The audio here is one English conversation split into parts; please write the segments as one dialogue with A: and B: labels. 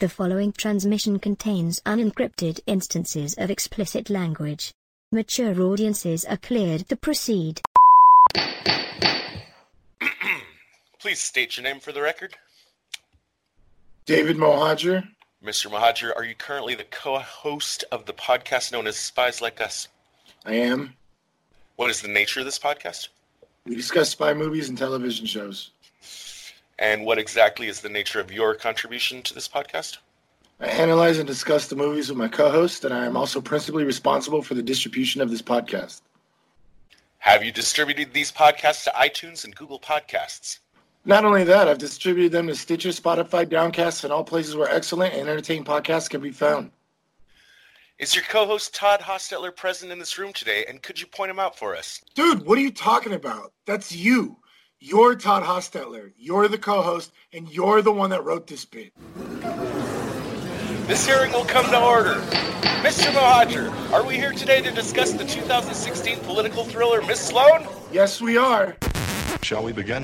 A: The following transmission contains unencrypted instances of explicit language. Mature audiences are cleared to proceed.
B: Please state your name for the record.
C: David Mohajer.
B: Mr. Mohajer, are you currently the co-host of the podcast known as Spies Like Us?
C: I am.
B: What is the nature of this podcast?
C: We discuss spy movies and television shows.
B: And what exactly is the nature of your contribution to this podcast?
C: I analyze and discuss the movies with my co-host, and I am also principally responsible for the distribution of this podcast.
B: Have you distributed these podcasts to iTunes and Google Podcasts?
C: Not only that, I've distributed them to Stitcher, Spotify, Downcast, and all places where excellent and entertaining podcasts can be found.
B: Is your co-host Todd Hostetler present in this room today, and could you point him out for us?
C: Dude, what are you talking about? That's you. You're Todd Hostetler. You're the co-host, and you're the one that wrote this bit.
B: This hearing will come to order. Mr. Mohajer, are we here today to discuss the 2016 political thriller Miss Sloane?
C: Yes, we are.
D: Shall we begin?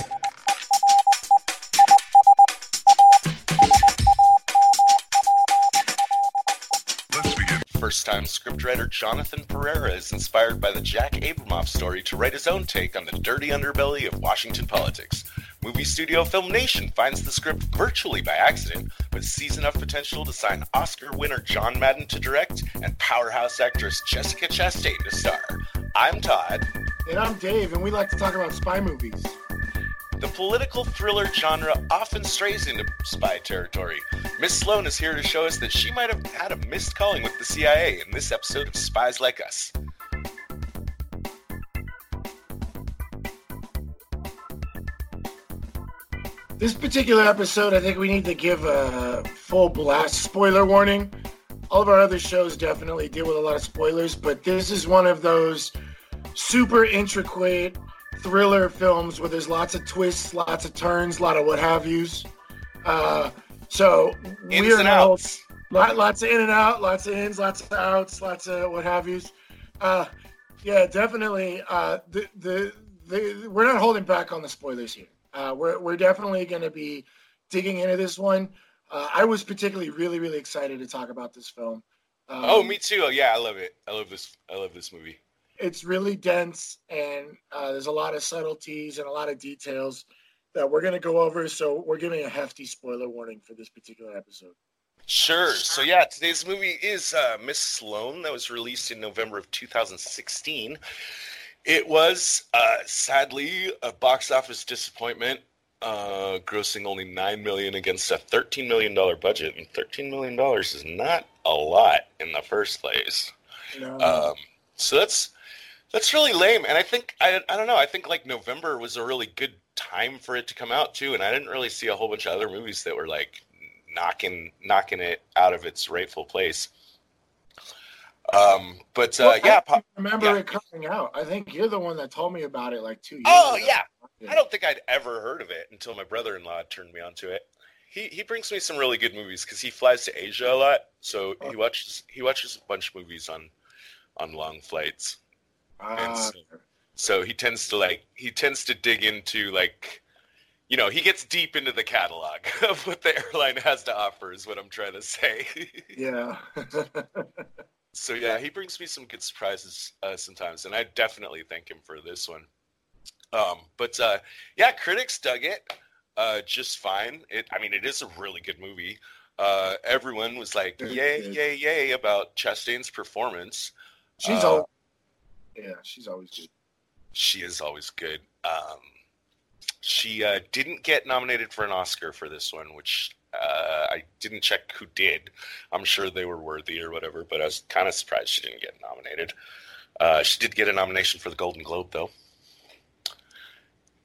D: Begin.
B: First-time scriptwriter Jonathan Perera is inspired by the Jack Abramoff story to write his own take on the dirty underbelly of Washington politics. Movie studio Film Nation finds the script virtually by accident, but sees enough potential to sign Oscar winner John Madden to direct and powerhouse actress Jessica Chastain to star. I'm Todd.
C: And I'm Dave, and we like to talk about spy movies.
B: The political thriller genre often strays into spy territory. Miss Sloane is here to show us that she might have had a missed calling with the CIA in this episode of Spies Like Us.
C: This particular episode, I think we need to give a full blast spoiler warning. All of our other shows definitely deal with a lot of spoilers, but this is one of those super intricate thriller films where there's lots of twists, lots of turns, a lot of what have yous. Uh, so
B: Ins
C: we're
B: and outs.
C: lot, lots of in and out, lots of ins, lots of outs, lots of what have yous. Uh, yeah, definitely. Uh, the, the the we're not holding back on the spoilers here. Uh, we're we're definitely going to be digging into this one. Uh, I was particularly really really excited to talk about this film. Um,
B: Oh, me too. Oh, yeah, I love it. I love this. I love this movie.
C: It's really dense and uh, there's a lot of subtleties and a lot of details that we're going to go over. So we're giving a hefty spoiler warning for this particular episode.
B: Sure. So yeah, today's movie is uh, Miss Sloane that was released in November of 2016. It was uh, sadly a box office disappointment, uh, grossing only nine million against a 13 million dollar budget, and 13 million dollars is not a lot in the first place.
C: Know,
B: Um, so that's that's really lame, and I think I I don't know. I think like November was a really good time for it to come out too, and I didn't really see a whole bunch of other movies that were like knocking knocking it out of its rightful place. Um, but uh,
C: Well,
B: yeah,
C: I remember
B: yeah.
C: it coming out. I think you're the one that told me about it like two years
B: Oh,
C: ago.
B: yeah. I don't think I'd ever heard of it until my brother-in-law turned me onto it. He he brings me some really good movies because he flies to Asia a lot, so he watches he watches a bunch of movies on on long flights.
C: Ah,
B: so- so he tends to like he tends to dig into like you know he gets deep into the catalog of what the airline has to offer is what i'm trying to say.
C: Yeah.
B: so yeah he brings me some good surprises uh, sometimes and i definitely thank him for this one. Um, but uh, yeah critics dug it uh, just fine. It i mean it is a really good movie. Uh, everyone was like yay yay yay about chastain's performance.
C: She's
B: Uh,
C: always, yeah, she's always good.
B: She is always good. Um, she uh, didn't get nominated for an Oscar for this one, which uh, I didn't check who did. I'm sure they were worthy or whatever, but I was kind of surprised she didn't get nominated. Uh, she did get a nomination for the Golden Globe, though.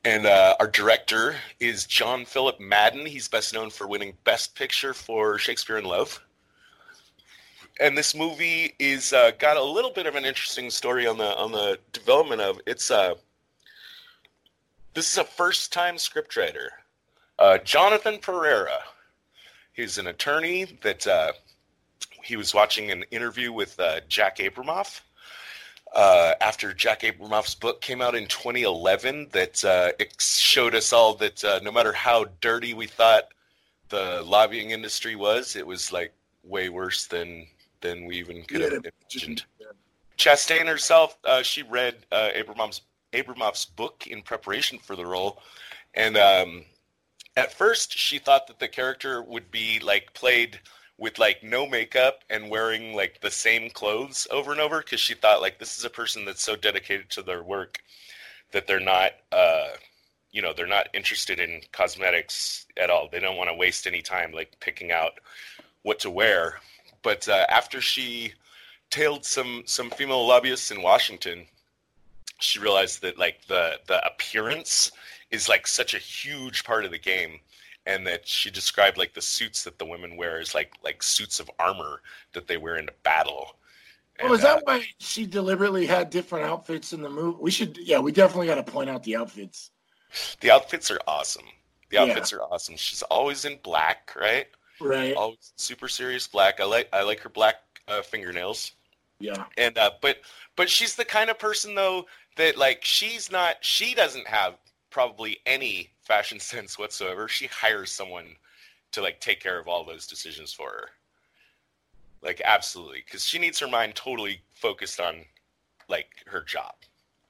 B: And uh, our director is John Philip Madden. He's best known for winning Best Picture for Shakespeare in Love. And this movie is uh, got a little bit of an interesting story on the on the development of it's uh this is a first time scriptwriter, uh, Jonathan Perera. He's an attorney that uh, he was watching an interview with uh, Jack Abramoff uh, after Jack Abramoff's book came out in 2011 that uh, it showed us all that no matter how dirty we thought the lobbying industry was, it was like way worse than than we even could
C: Yeah,
B: have imagined. Chastain herself, uh, she read uh, Abramoff's Abramoff's book in preparation for the role, and um, at first she thought that the character would be like played with like no makeup and wearing like the same clothes over and over because she thought like this is a person that's so dedicated to their work that they're not uh, you know they're not interested in cosmetics at all. They don't want to waste any time like picking out what to wear. But uh, after she tailed some some female lobbyists in Washington, she realized that like the the appearance is like such a huge part of the game and that she described like the suits that the women wear as like like suits of armor that they wear into battle.
C: Oh, is
B: And, uh,
C: that why she deliberately had different outfits in the movie? We should, yeah, we definitely got to point out the outfits.
B: the outfits are awesome. The
C: Yeah.
B: outfits are awesome. She's always in black, right?
C: Right.
B: Always super serious black. I like I like her black uh, fingernails.
C: Yeah.
B: and uh, but but she's the kind of person though that like she's not she doesn't have probably any fashion sense whatsoever she hires someone to like take care of all those decisions for her like absolutely because she needs her mind totally focused on like her job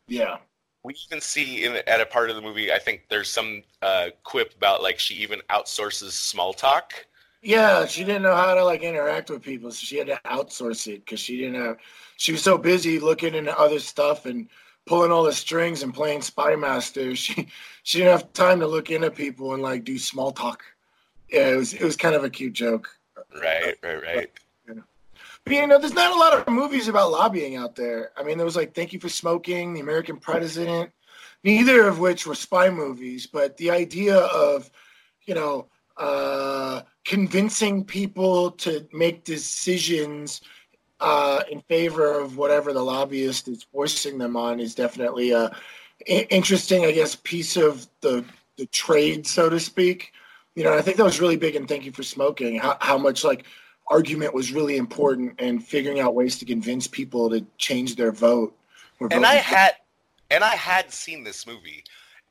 C: Yeah.
B: we even see in at a part of the movie i think there's some uh, quip about like she even outsources small talk
C: Yeah, she didn't know how to like interact with people, so she had to outsource it because she didn't have. She was so busy looking into other stuff and pulling all the strings and playing spy master. She she didn't have time to look into people and like do small talk. Yeah, it was it was kind of a cute joke.
B: right right right
C: But you know, there's not a lot of movies about lobbying out there. I mean, there was like Thank You for Smoking, The American President, neither of which were spy movies, but the idea of, you know, uh, convincing people to make decisions uh, in favor of whatever the lobbyist is forcing them on is definitely a i- interesting, I guess, piece of the the trade, so to speak. You know, I think that was really big And Thank You for Smoking. How, how much like argument was really important and figuring out ways to convince people to change their vote.
B: and I had and I had seen this movie,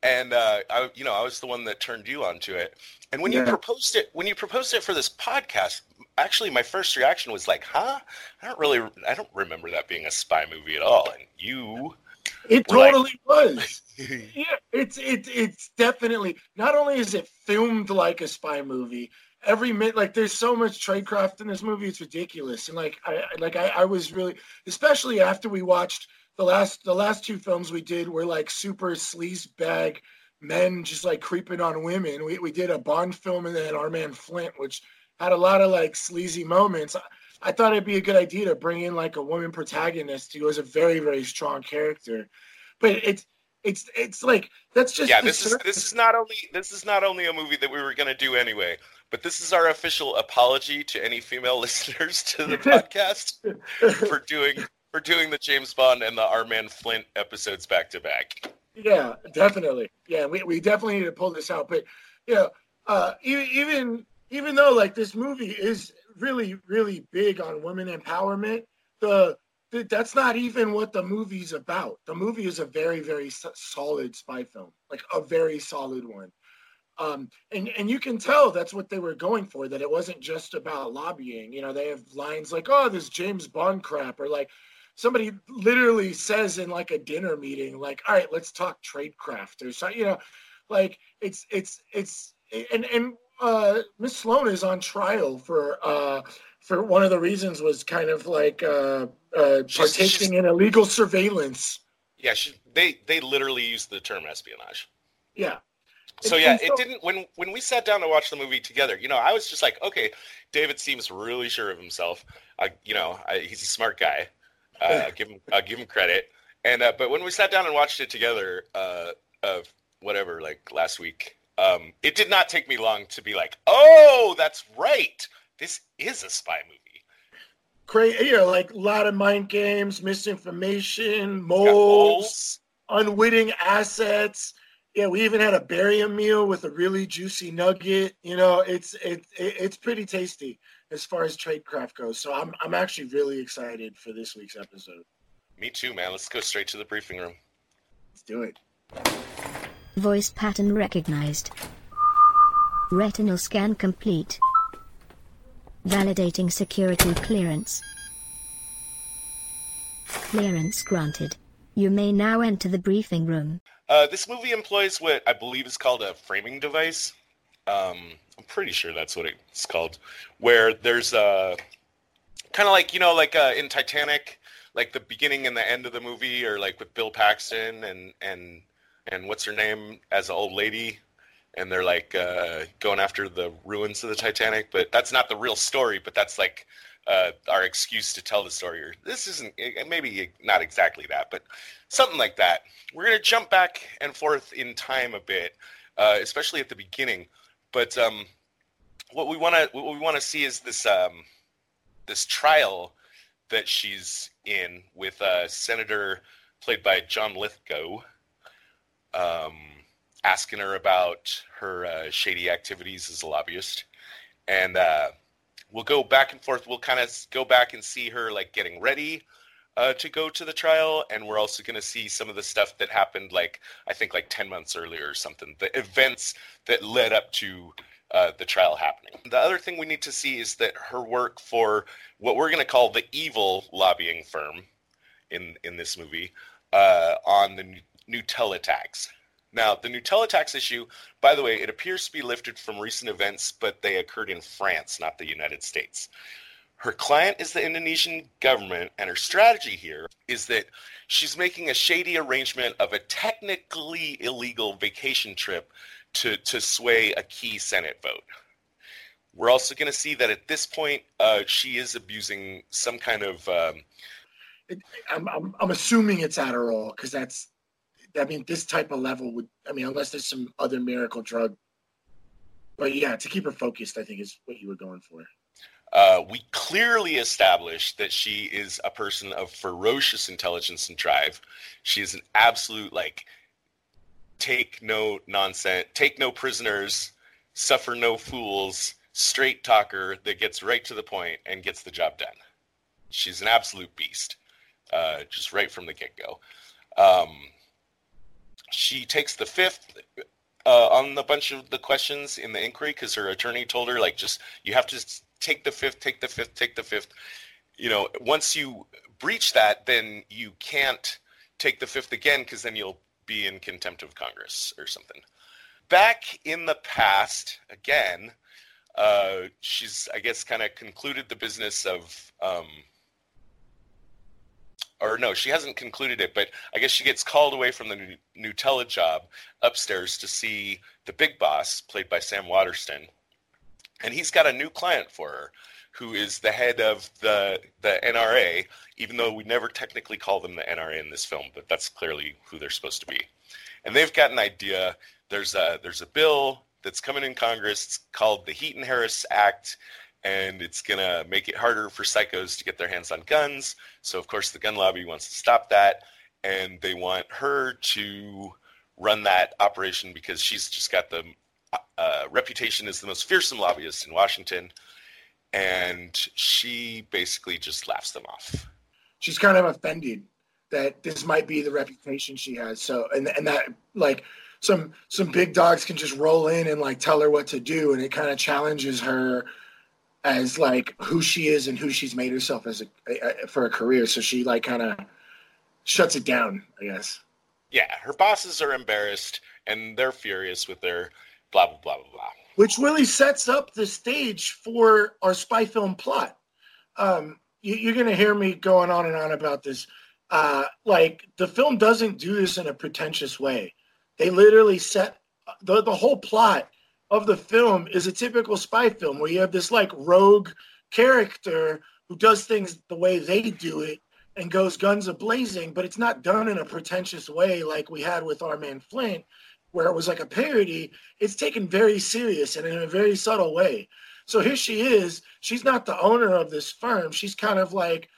B: and uh, I you know I was the one that turned you onto it. And when you proposed it, when you proposed it for this podcast, actually my first reaction was like, "Huh? I don't really, I don't remember that being a spy movie at all." And you,
C: it
B: were like-
C: totally was. Yeah, it's it's it's definitely not only is it filmed like a spy movie. Every minute, like there's so much tradecraft in this movie, it's ridiculous. And like I I- like I, I was really, especially after we watched the last the last two films we did were like super sleaze bag men just like creeping on women. We we did a Bond film and then Our Man Flint, which had a lot of like sleazy moments. I, I thought it'd be a good idea to bring in like a woman protagonist who was a very very strong character, but it's it's it's like that's just
B: yeah, this is this is not only this is not only a movie that we were going to do anyway, but this is our official apology to any female listeners to the podcast for doing for doing the James Bond and the Our Man Flint episodes back to back.
C: Yeah, definitely. Yeah, we, we definitely need to pull this out. But yeah, uh, even even though like this movie is really really big on women empowerment, the, the that's not even what the movie's about. The movie is a very very solid spy film, like a very solid one. Um, and and you can tell that's what they were going for. That it wasn't just about lobbying. You know, they have lines like, "Oh, this James Bond crap," or like somebody literally says in like a dinner meeting, like, all right, let's talk trade craft or something, you know, like it's it's it's and and uh Miss Sloane is on trial for uh for one of the reasons was kind of like uh uh
B: She's-
C: partaking
B: she's-
C: in illegal surveillance.
B: Yeah, she, they they literally used the term espionage.
C: Yeah.
B: So
C: And-
B: yeah,
C: and
B: it didn't when when we sat down to watch the movie together. You know, I was just like, okay, David seems really sure of himself. I, you know, I, he's a smart guy. Uh, I'll give him I'll give him credit. And uh, but when we sat down and watched it together, uh, of whatever, like last week, um, it did not take me long to be like, oh, that's right. This is a spy movie.
C: Cra- you know, like a lot of mind games, misinformation, moles,
B: moles.
C: unwitting assets. Yeah, we even had a barium meal with a really juicy nugget. You know, it's it, it it's pretty tasty as far as tradecraft goes. So I'm I'm actually really excited for this week's episode.
B: Me too, man. Let's go straight to the briefing room.
C: Let's do it.
A: Voice pattern recognized. Retinal scan complete. Validating security clearance. Clearance granted. You may now enter the briefing room.
B: Uh, this movie employs what I believe is called a framing device. Um, I'm pretty sure that's what it's called, where there's a kind of like you know, like uh, in Titanic, like the beginning and the end of the movie, or like with Bill Paxton and and and what's her name as an old lady, and they're like uh, going after the ruins of the Titanic. But that's not the real story. But that's like uh, our excuse to tell the story. Or this isn't maybe not exactly that, but something like that. We're gonna jump back and forth in time a bit, uh, especially at the beginning. But um, what we want to what we want to see is this um, this trial that she's in with a senator played by John Lithgow, um, asking her about her uh, shady activities as a lobbyist, and uh, we'll go back and forth. We'll kind of go back and see her like getting ready uh, to go to the trial, and we're also going to see some of the stuff that happened, like I think like ten months earlier or something. The events that led up to uh, the trial happening. The other thing we need to see is that her work for what we're going to call the evil lobbying firm in in this movie uh, on the Nutella tax. Now, the Nutella tax issue, by the way, it appears to be lifted from recent events, but they occurred in France, not the United States. Her client is the Indonesian government, and her strategy here is that she's making a shady arrangement of a technically illegal vacation trip to, to sway a key Senate vote. We're also going to see that at this point, uh, she is abusing some kind of. Um,
C: I'm, I'm, I'm assuming it's Adderall because that's I mean, this type of level would, I mean, unless there's some other miracle drug. But yeah, to keep her focused, I think is what you were going for.
B: Uh, we clearly established that she is a person of ferocious intelligence and drive. She is an absolute, like, take no nonsense, take no prisoners, suffer no fools, straight talker that gets right to the point and gets the job done. She's an absolute beast, uh, just right from the get go. Um, she takes the fifth uh, on a bunch of the questions in the inquiry because her attorney told her like just you have to take the fifth, take the fifth, take the fifth. You know, once you breach that, then you can't take the fifth again because then you'll be in contempt of Congress or something. Back in the past, again, uh, she's I guess kind of concluded the business of um, or no, she hasn't concluded it, but I guess she gets called away from the Nutella job upstairs to see the big boss, played by Sam Waterston, and he's got a new client for her, who is the head of the the NRA, even though we never technically call them the NRA in this film, but that's clearly who they're supposed to be. And they've got an idea. There's a there's a bill that's coming in Congress. It's called the Heaton Harris Act, and it's going to make it harder for psychos to get their hands on guns. So, of course, the gun lobby wants to stop that, and they want her to run that operation because she's just got the uh, reputation as the most fearsome lobbyist in Washington, and she basically just laughs them off.
C: She's kind of offended that this might be the reputation she has. So, and and that like some some big dogs can just roll in and like tell her what to do, and it kind of challenges her as like who she is and who she's made herself as a, a for a career. So she like kind of shuts it down, I guess.
B: Yeah, her bosses are embarrassed and they're furious with their blah blah blah blah blah.
C: Which really sets up the stage for our spy film plot. Um, you, are going to hear me going on and on about this. Uh, like the film doesn't do this in a pretentious way. They literally set the the whole plot of the film is a typical spy film where you have this like rogue character who does things the way they do it and goes guns a blazing, but it's not done in a pretentious way like we had with our man Flint, where it was like a parody. It's taken very serious and in a very subtle way. So here she is. She's not the owner of this firm. She's kind of like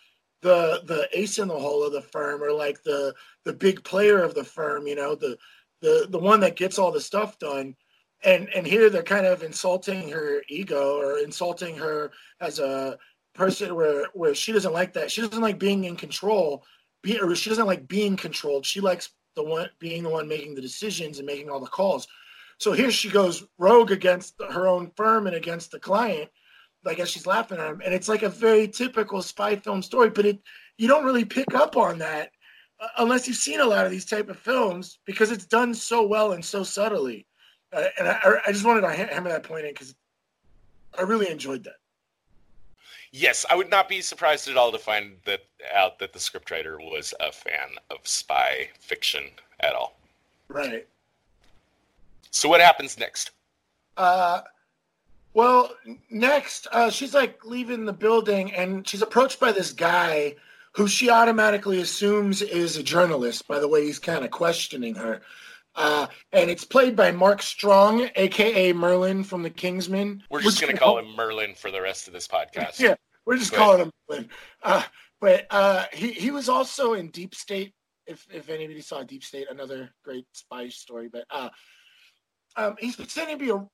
C: the the ace in the hole of the firm, or like the the big player of the firm. You know, the the the one that gets all the stuff done and and here they're kind of insulting her ego or insulting her as a person where where she doesn't like that she doesn't like being in control be, or she doesn't like being controlled she likes the one being the one making the decisions and making all the calls So here she goes rogue against her own firm and against the client. I guess she's laughing at him, and it's like a very typical spy film story. But it you don't really pick up on that uh, unless you've seen a lot of these type of films because it's done so well and so subtly. Uh, and I, I just wanted to hammer that point in because I really enjoyed that.
B: Yes, I would not be surprised at all to find that out that the scriptwriter was a fan of spy fiction at all.
C: Right.
B: So what happens next?
C: Uh, well, next, uh, she's like leaving the building and she's approached by this guy who she automatically assumes is a journalist by the way he's kind of questioning her. Uh, and it's played by Mark Strong, aka Merlin from the Kingsman.
B: We're just going to call him Merlin for the rest of this podcast.
C: Yeah, we're just calling him Merlin. Uh, but uh, he he was also in Deep State. If if anybody saw Deep State, another great spy story. But uh, um, he's pretending to be a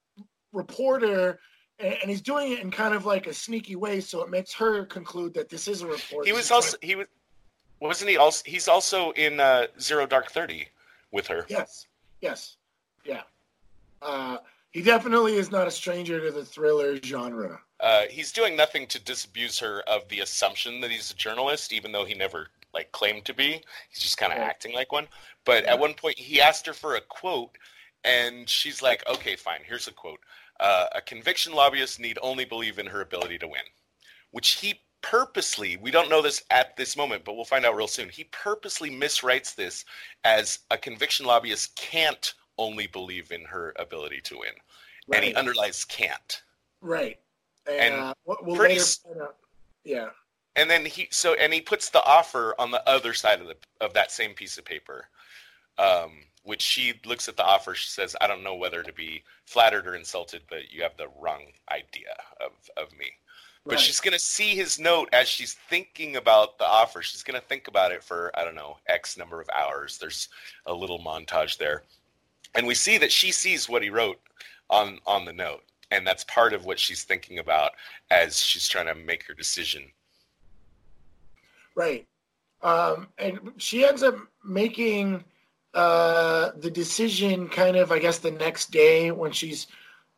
C: reporter and he's doing it in kind of like a sneaky way so it makes her conclude that this is a report
B: he was also he was wasn't he also he's also in uh, zero dark 30 with her
C: yes yes yeah uh, he definitely is not a stranger to the thriller genre
B: uh, he's doing nothing to disabuse her of the assumption that he's a journalist even though he never like claimed to be he's just kind of right. acting like one but yeah. at one point he asked her for a quote and she's like, okay, fine, here's a quote. Uh, a conviction lobbyist need only believe in her ability to win, which he purposely, we don't know this at this moment, but we'll find out real soon. He purposely miswrites this as a conviction lobbyist can't only believe in her ability to win. Right. And he underlies can't.
C: Right. And, uh, we'll pretty, later yeah.
B: And then he so and he puts the offer on the other side of the of that same piece of paper. Um, which she looks at the offer. She says, I don't know whether to be flattered or insulted, but you have the wrong idea of, of me. Right. But she's going to see his note as she's thinking about the offer. She's going to think about it for, I don't know, X number of hours. There's a little montage there. And we see that she sees what he wrote on, on the note. And that's part of what she's thinking about as she's trying to make her decision.
C: Right. Um, and she ends up making uh, the decision kind of, I guess, the next day when she's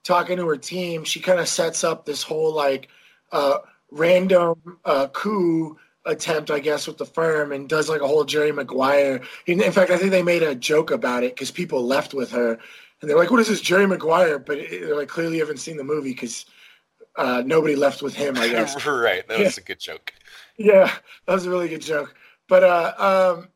C: talking to her team, she kind of sets up this whole like uh, random uh, coup attempt, I guess, with the firm and does like a whole Jerry Maguire. In, in fact, I think they made a joke about it because people left with her and they're like, "What is this Jerry Maguire?" But it, they're like, clearly you haven't seen the movie because uh, nobody left with him. I guess.
B: right, that was yeah. a good joke.
C: Yeah, that was a really good joke. But uh, um,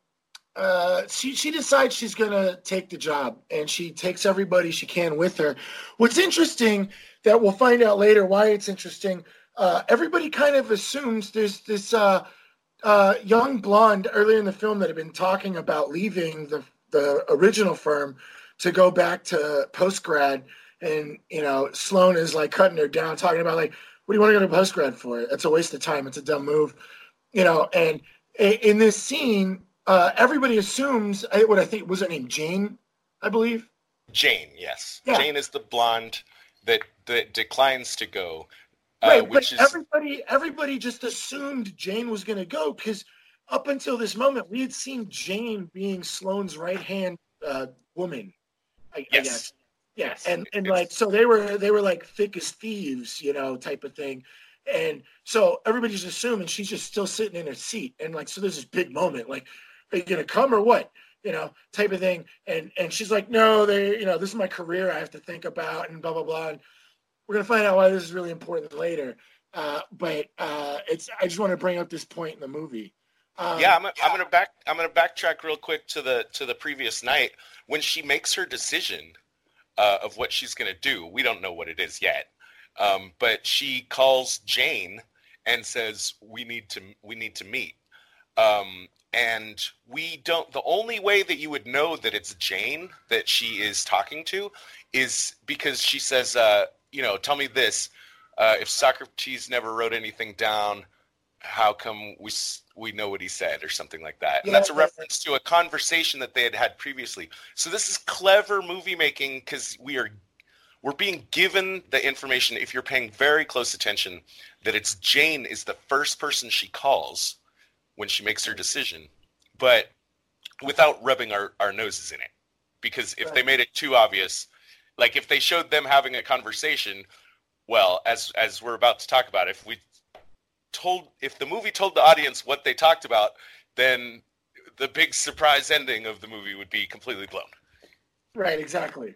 C: uh, she she decides she's gonna take the job, and she takes everybody she can with her. What's interesting that we'll find out later why it's interesting. Uh, everybody kind of assumes there's this uh, uh, young blonde earlier in the film that had been talking about leaving the the original firm to go back to post grad, and you know Sloane is like cutting her down, talking about like, what do you want to go to post grad for? It's a waste of time. It's a dumb move, you know. And in this scene, uh, everybody assumes what I think was her name Jane, I believe.
B: Jane, yes. Yeah. Jane is the blonde that that declines to go.
C: Uh, right, but is... everybody everybody just assumed Jane was going to go because up until this moment we had seen Jane being Sloane's right hand uh, woman. I, yes. I guess. Yeah, yes. and and it's... like so they were they were like thick as thieves, you know, type of thing. And so everybody's assuming she's just still sitting in her seat. And like, so there's this big moment. Like, are you gonna come or what? You know, type of thing. And and she's like, no, they, you know, this is my career. I have to think about and blah blah blah. And we're gonna find out why this is really important later. Uh, but uh, it's I just want to bring up this point in the movie.
B: Um, yeah, I'm, I'm gonna back I'm gonna backtrack real quick to the to the previous night when she makes her decision uh, of what she's gonna do. We don't know what it is yet, um, but she calls Jane and says we need to we need to meet. Um, and we don't the only way that you would know that it's jane that she is talking to is because she says uh, you know tell me this uh, if socrates never wrote anything down how come we we know what he said or something like that and that's a reference to a conversation that they had had previously so this is clever movie making because we are we're being given the information if you're paying very close attention that it's jane is the first person she calls when she makes her decision, but without rubbing our, our noses in it. Because if right. they made it too obvious, Like if they showed them having a conversation, well, as as we're about to talk about, if we told if the movie told the audience what they talked about, then the big surprise ending of the movie would be completely blown.
C: Right, exactly.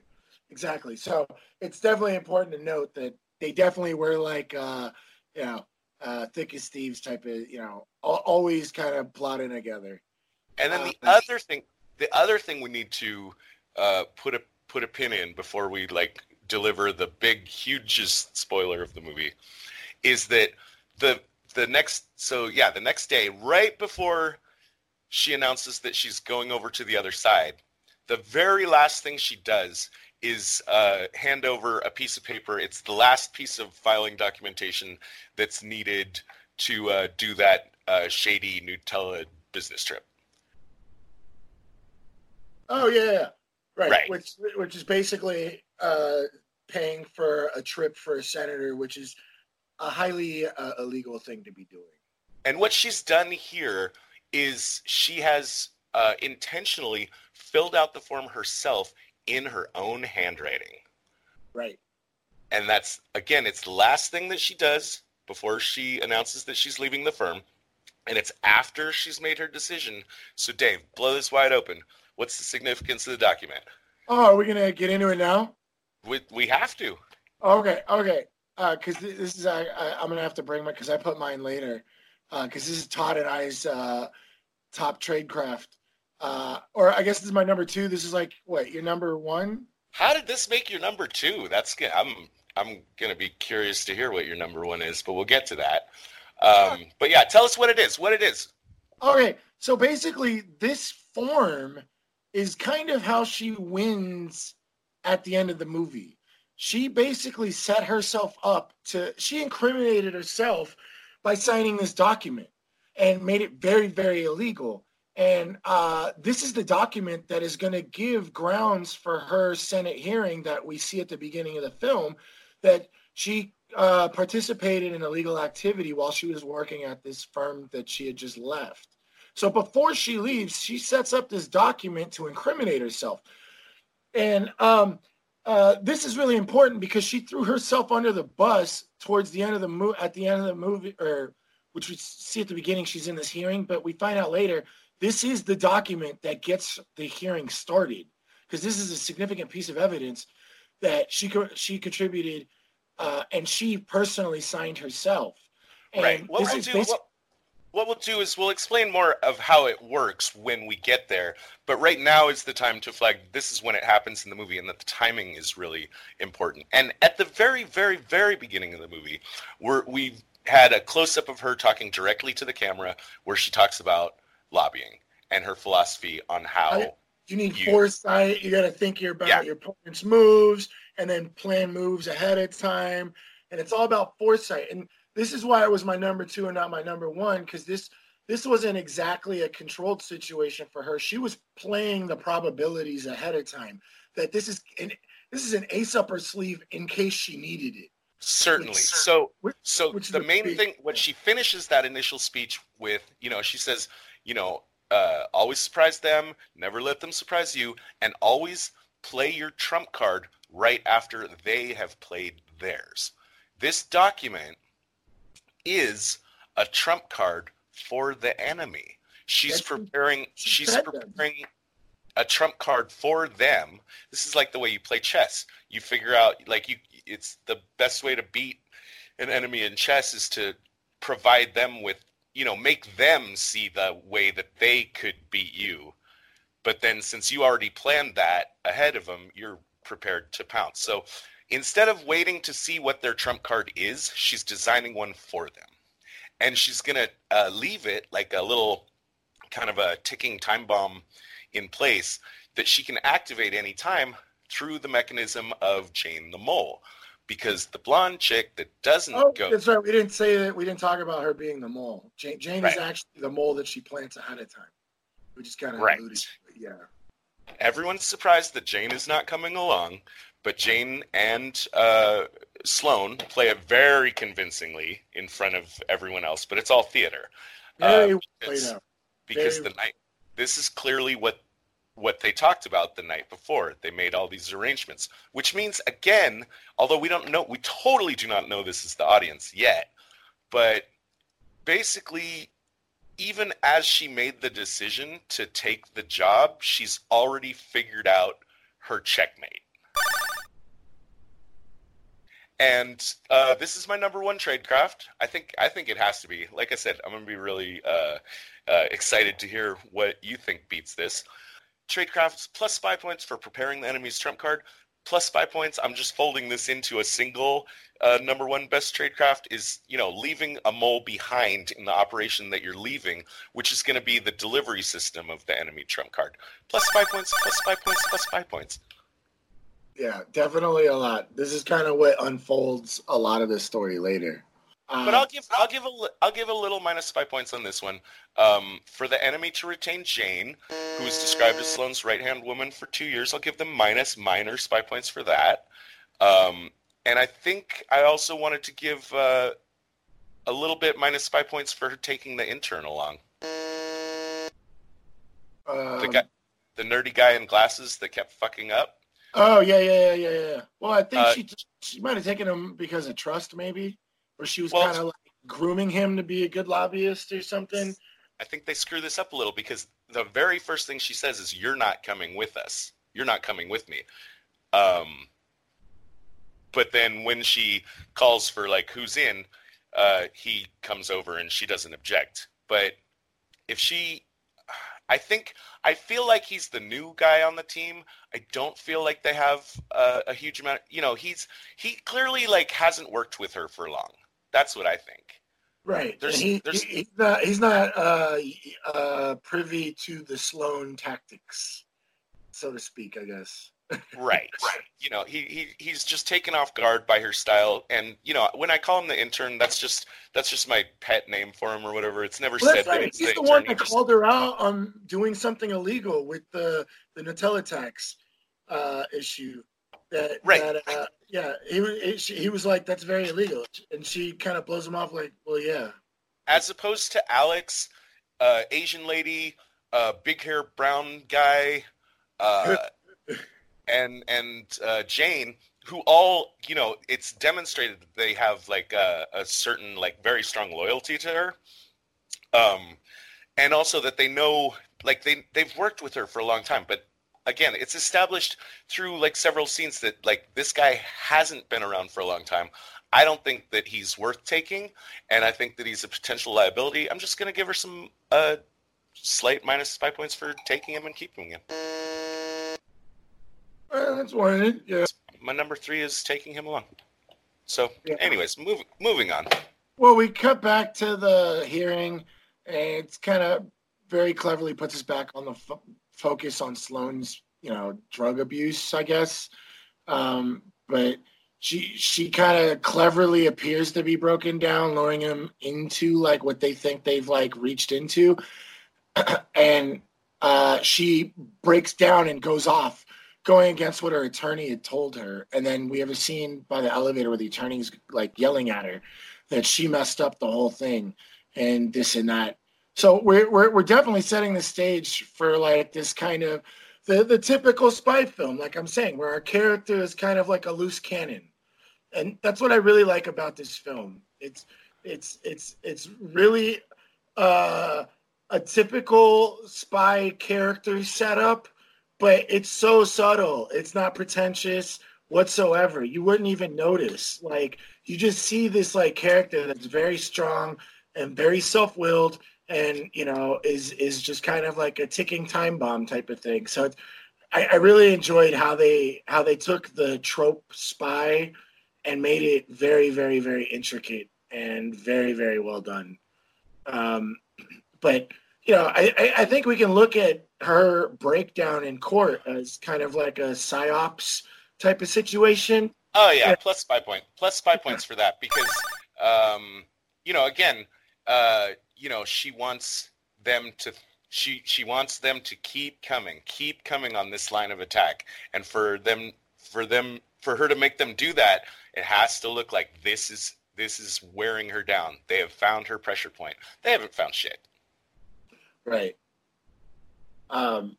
C: Exactly. So it's definitely important to note that they definitely were like uh, you know, uh thick as thieves type of, you know, always kind of plotting together.
B: And then the
C: Uh,
B: other thing, the other thing we need to uh, put a put a pin in before we like deliver the big, hugest spoiler of the movie, is that the the next so yeah the next day right before she announces that she's going over to the other side, the very last thing she does is uh, hand over a piece of paper. It's the last piece of filing documentation that's needed to uh, do that uh, shady Nutella business trip.
C: Oh yeah, yeah. Right.
B: Right.
C: Which which is basically uh paying for a trip for a senator, which is a highly uh, illegal thing to be doing.
B: And what she's done here is she has uh, intentionally filled out the form herself in her own handwriting.
C: Right.
B: And that's, again, it's the last thing that she does before she announces that she's leaving the firm. And it's after she's made her decision. So, Dave, blow this wide open. What's the significance of the document?
C: Oh, are we gonna get into it now?
B: We, we have to.
C: Okay, okay. Uh, because this is I, I I'm gonna have to bring my because I put mine later. Uh, because this is Todd and I's uh top trade craft. Uh, or I guess this is my number two. This is like what your number one?
B: How did this make your number two? That's good. I'm I'm gonna be curious to hear what your number one is, but we'll get to that. Um, but yeah, tell us what it is. What it is.
C: Okay, so basically, this form is kind of how she wins at the end of the movie. She basically set herself up to, she incriminated herself by signing this document and made it very, very illegal. And uh, this is the document that is going to give grounds for her Senate hearing that we see at the beginning of the film that she uh, participated in illegal activity while she was working at this firm that she had just left. So before she leaves, she sets up this document to incriminate herself. And um, uh, this is really important because she threw herself under the bus towards the end of the movie. At the end of the movie, or which we see at the beginning, she's in this hearing, but we find out later this is the document that gets the hearing started because this is a significant piece of evidence that she co- she contributed uh, and she personally signed herself. And
B: right. What we'll do. What, what we'll do is we'll explain more of how it works when we get there. But right now is the time to flag. This is when it happens in the movie, and that the timing is really important. And at the very, very, very beginning of the movie, we're, we had a close up of her talking directly to the camera, where she talks about lobbying and her philosophy on how.
C: I- You need
B: You-
C: foresight. You got to think about
B: Yeah.
C: your opponent's moves and then plan moves ahead of time. And it's all about foresight. And this is why it was my number two and not my number one because this this wasn't exactly a controlled situation for her. She was playing the probabilities ahead of time. That this is an this is an ace up her sleeve in case she needed it.
B: Certainly.
C: Which-
B: So,
C: which-
B: so
C: which
B: the main
C: big-
B: thing, what she finishes that initial speech with, you know, she says, you know, uh, always surprise them, never let them surprise you, and always play your trump card right after they have played theirs. This document is a trump card for the enemy. She's preparing. She's preparing a trump card for them. This is like the way you play chess. You figure out like you it's the best way to beat an enemy in chess is to provide them with, you know, make them see the way that they could beat you. But then since you already planned that ahead of them, you're prepared to pounce. So instead of waiting to see what their trump card is, she's designing one for them. And she's going to uh, leave it like a little kind of a ticking time bomb in place that she can activate anytime through the mechanism of Jane the Mole. Because the blonde chick that doesn't
C: Oh,
B: go
C: that's right. We didn't say that. We didn't talk about her being the mole. Jane, Jane is actually the mole that she plants ahead of time. We just kind of
B: Right.
C: alluded to it. Yeah.
B: everyone's surprised that Jane is not coming along, but Jane and uh, Sloane play it very convincingly in front of everyone else. But it's all theater.
C: Very
B: Uh,
C: well
B: because
C: Very-
B: the night this is clearly what what they talked about the night before. They made all these arrangements, which means again, although we don't know, we totally do not know this is the audience yet, but basically even as she made the decision to take the job, she's already figured out her checkmate. And uh, this is my number one tradecraft. I think I think it has to be. Like I said, I'm gonna be really uh, uh, excited to hear what you think beats this. Tradecrafts plus spy points for preparing the enemy's trump card. Plus spy points. I'm just folding this into a single uh, number one best tradecraft is you know leaving a mole behind in the operation that you're leaving, which is going to be the delivery system of the enemy trump card. Plus spy points. Plus spy points. Plus spy points.
C: Yeah, definitely a lot. This is kind of what unfolds a lot of the story later.
B: But I'll give I'll give a I'll give a little minus spy points on this one. Um, for the enemy to retain Jane, who is described as Sloane's right hand woman for two years, I'll give them minus minor spy points for that. Um, and I think I also wanted to give uh, a little bit minus spy points for her taking the intern along.
C: Um,
B: The guy, the nerdy guy in glasses that kept fucking up.
C: Oh yeah, yeah, yeah, yeah, yeah. Well, I think
B: Uh,
C: she she might have taken him because of trust, maybe, or she was
B: Well-
C: kind of like grooming him to be a good lobbyist or something.
B: I think they screw this up a little because the very first thing she says is, "You're not coming with us. You're not coming with me." Um, but then when she calls for like who's in, uh, he comes over and she doesn't object. But if she, I think I feel like he's the new guy on the team. I don't feel like they have uh, a huge amount. You know, he's he clearly like hasn't worked with her for long. That's what I think.
C: Right.
B: There's-
C: he,
B: there's-
C: he- he's not he's not uh, uh, privy to the Sloane tactics, so to speak. I guess.
B: Right. Right. You know, he, he he's just taken off guard by her style, and you know, when I call him the intern, that's just that's just my pet name for him or whatever. It's never
C: Well,
B: said that
C: right.
B: it's
C: He's
B: the
C: the one that
B: just-
C: called her out on doing something illegal with the the Nutella tax uh, issue. That,
B: Right.
C: That, uh, yeah. He was he was like, "That's very illegal," and she kind of blows him off like, "Well, yeah."
B: as opposed to Alex, uh, Asian lady, uh, big hair brown guy, uh, and and uh, Jane, who all you know, it's demonstrated that they have like a, a certain like very strong loyalty to her, um, and also that they know like they they've worked with her for a long time, but. Again, it's established through like several scenes that like this guy hasn't been around for a long time. I don't think that he's worth taking, and I think that he's a potential liability. I'm just going to give her some uh, slight spy points for taking him and keeping him.
C: Uh, that's warranted. Yeah.
B: My number three is taking him along. So,
C: Yeah.
B: anyways, move, moving on.
C: Well, we cut back to the hearing, and it's kind of very cleverly puts us back on the fo- focus on Sloane's, you know, drug abuse, I guess. Um, but she she kind of cleverly appears to be broken down, luring him into like what they think they've like reached into, and uh, she breaks down and goes off, going against what her attorney had told her. And then we have a scene by the elevator where the attorney's like yelling at her that she messed up the whole thing and this and that. So we're we're, we're definitely setting the stage for like this kind of the, the typical spy film, like I'm saying, where our character is kind of like a loose cannon. And that's what I really like about this film. It's it's it's it's really uh, a typical spy character setup, but it's so subtle. It's not pretentious whatsoever. You wouldn't even notice. Like you just see this like character that's very strong and very self-willed and you know is is just kind of like a ticking time bomb type of thing so I, I really enjoyed how they how they took the trope spy and made it very very very intricate and very very well done um but you know I i think we can look at her breakdown in court as kind of like a psyops type of situation
B: Oh yeah, plus spy point, plus spy points for that because, um, you know, again, uh, you know, she wants them to. She she wants them to keep coming, keep coming on this line of attack, and for them, for them, for her to make them do that, it has to look like this is this is wearing her down. They have found her pressure point. They haven't found shit.
C: Right. Um,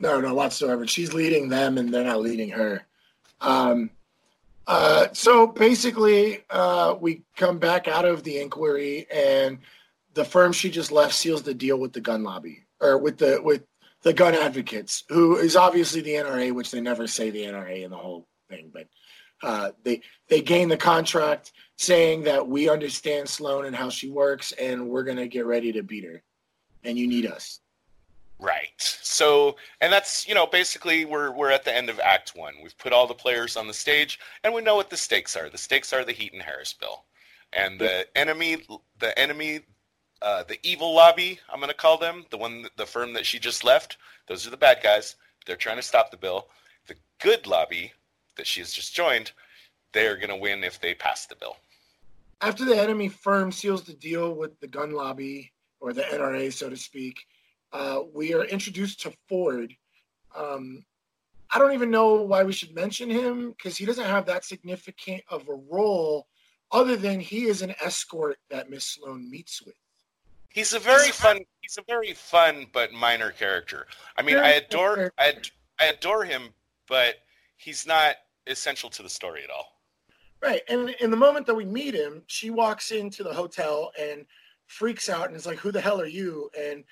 C: No, no, whatsoever. She's leading them, and they're not leading her. Um, uh, so basically, uh, we come back out of the inquiry, and the firm she just left seals the deal with the gun lobby or with the with the gun advocates, who is obviously the NRA, which they never say the NRA in the whole thing, but uh, they they gain the contract saying that we understand Sloane and how she works, and we're gonna get ready to beat her, and you need us.
B: Right. So, and that's you know basically we're we're at the end of Act One. We've put all the players on the stage, and we know what the stakes are. The stakes are the Heaton Harris bill, and the enemy, the enemy, uh, the evil lobby. I'm going to call them the one, the firm that she just left. Those are the bad guys. They're trying to stop the bill. The good lobby that she has just joined, they are going to win if they pass the bill.
C: After the enemy firm seals the deal with the gun lobby or the NRA, so to speak, uh, we are introduced to Ford. Um, I don't even know why we should mention him because he doesn't have that significant of a role, other than he is an escort that Miss Sloane meets with.
B: He's a very fun. He's a very fun but minor character. I mean, I adore, I, I adore him, but he's not essential to the story at all.
C: Right. And in the moment that we meet him, she walks into the hotel and freaks out and is like, Who the hell are you? And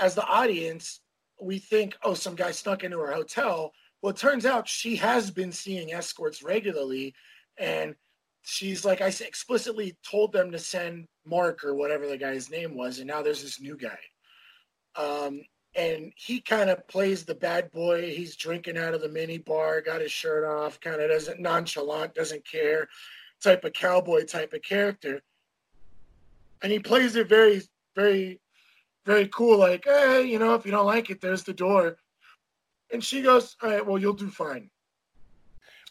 C: as the audience, we think, Oh, some guy snuck into her hotel. Well, it turns out she has been seeing escorts regularly. And she's like, I explicitly told them to send Mark or whatever the guy's name was. And now there's this new guy. Um, and he kind of plays the bad boy. He's drinking out of the mini bar, got his shirt off, kind of doesn't nonchalant, doesn't care, type of cowboy type of character. And he plays it very, very, very cool. Like, hey, you know, if you don't like it, there's the door. And she goes, all right, well, you'll do fine.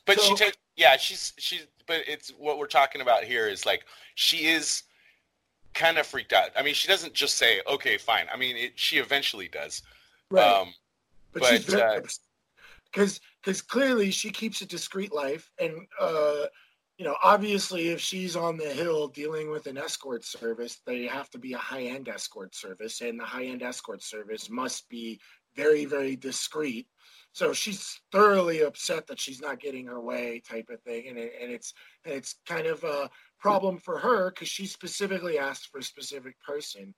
B: But
C: So-
B: she takes, yeah, she's she's. But it's what we're talking about here is like she is kind of freaked out. I mean, she doesn't just say, "Okay, fine." I mean, it, she eventually does.
C: Right.
B: Um,
C: but, she's
B: but, uh,
C: because because clearly she keeps a discreet life and uh you know obviously if she's on the hill dealing with an escort service they have to be a high-end escort service and the high-end escort service must be very very discreet. So she's thoroughly upset that she's not getting her way type of thing and, it, and it's and it's kind of a problem for her because she specifically asked for a specific person.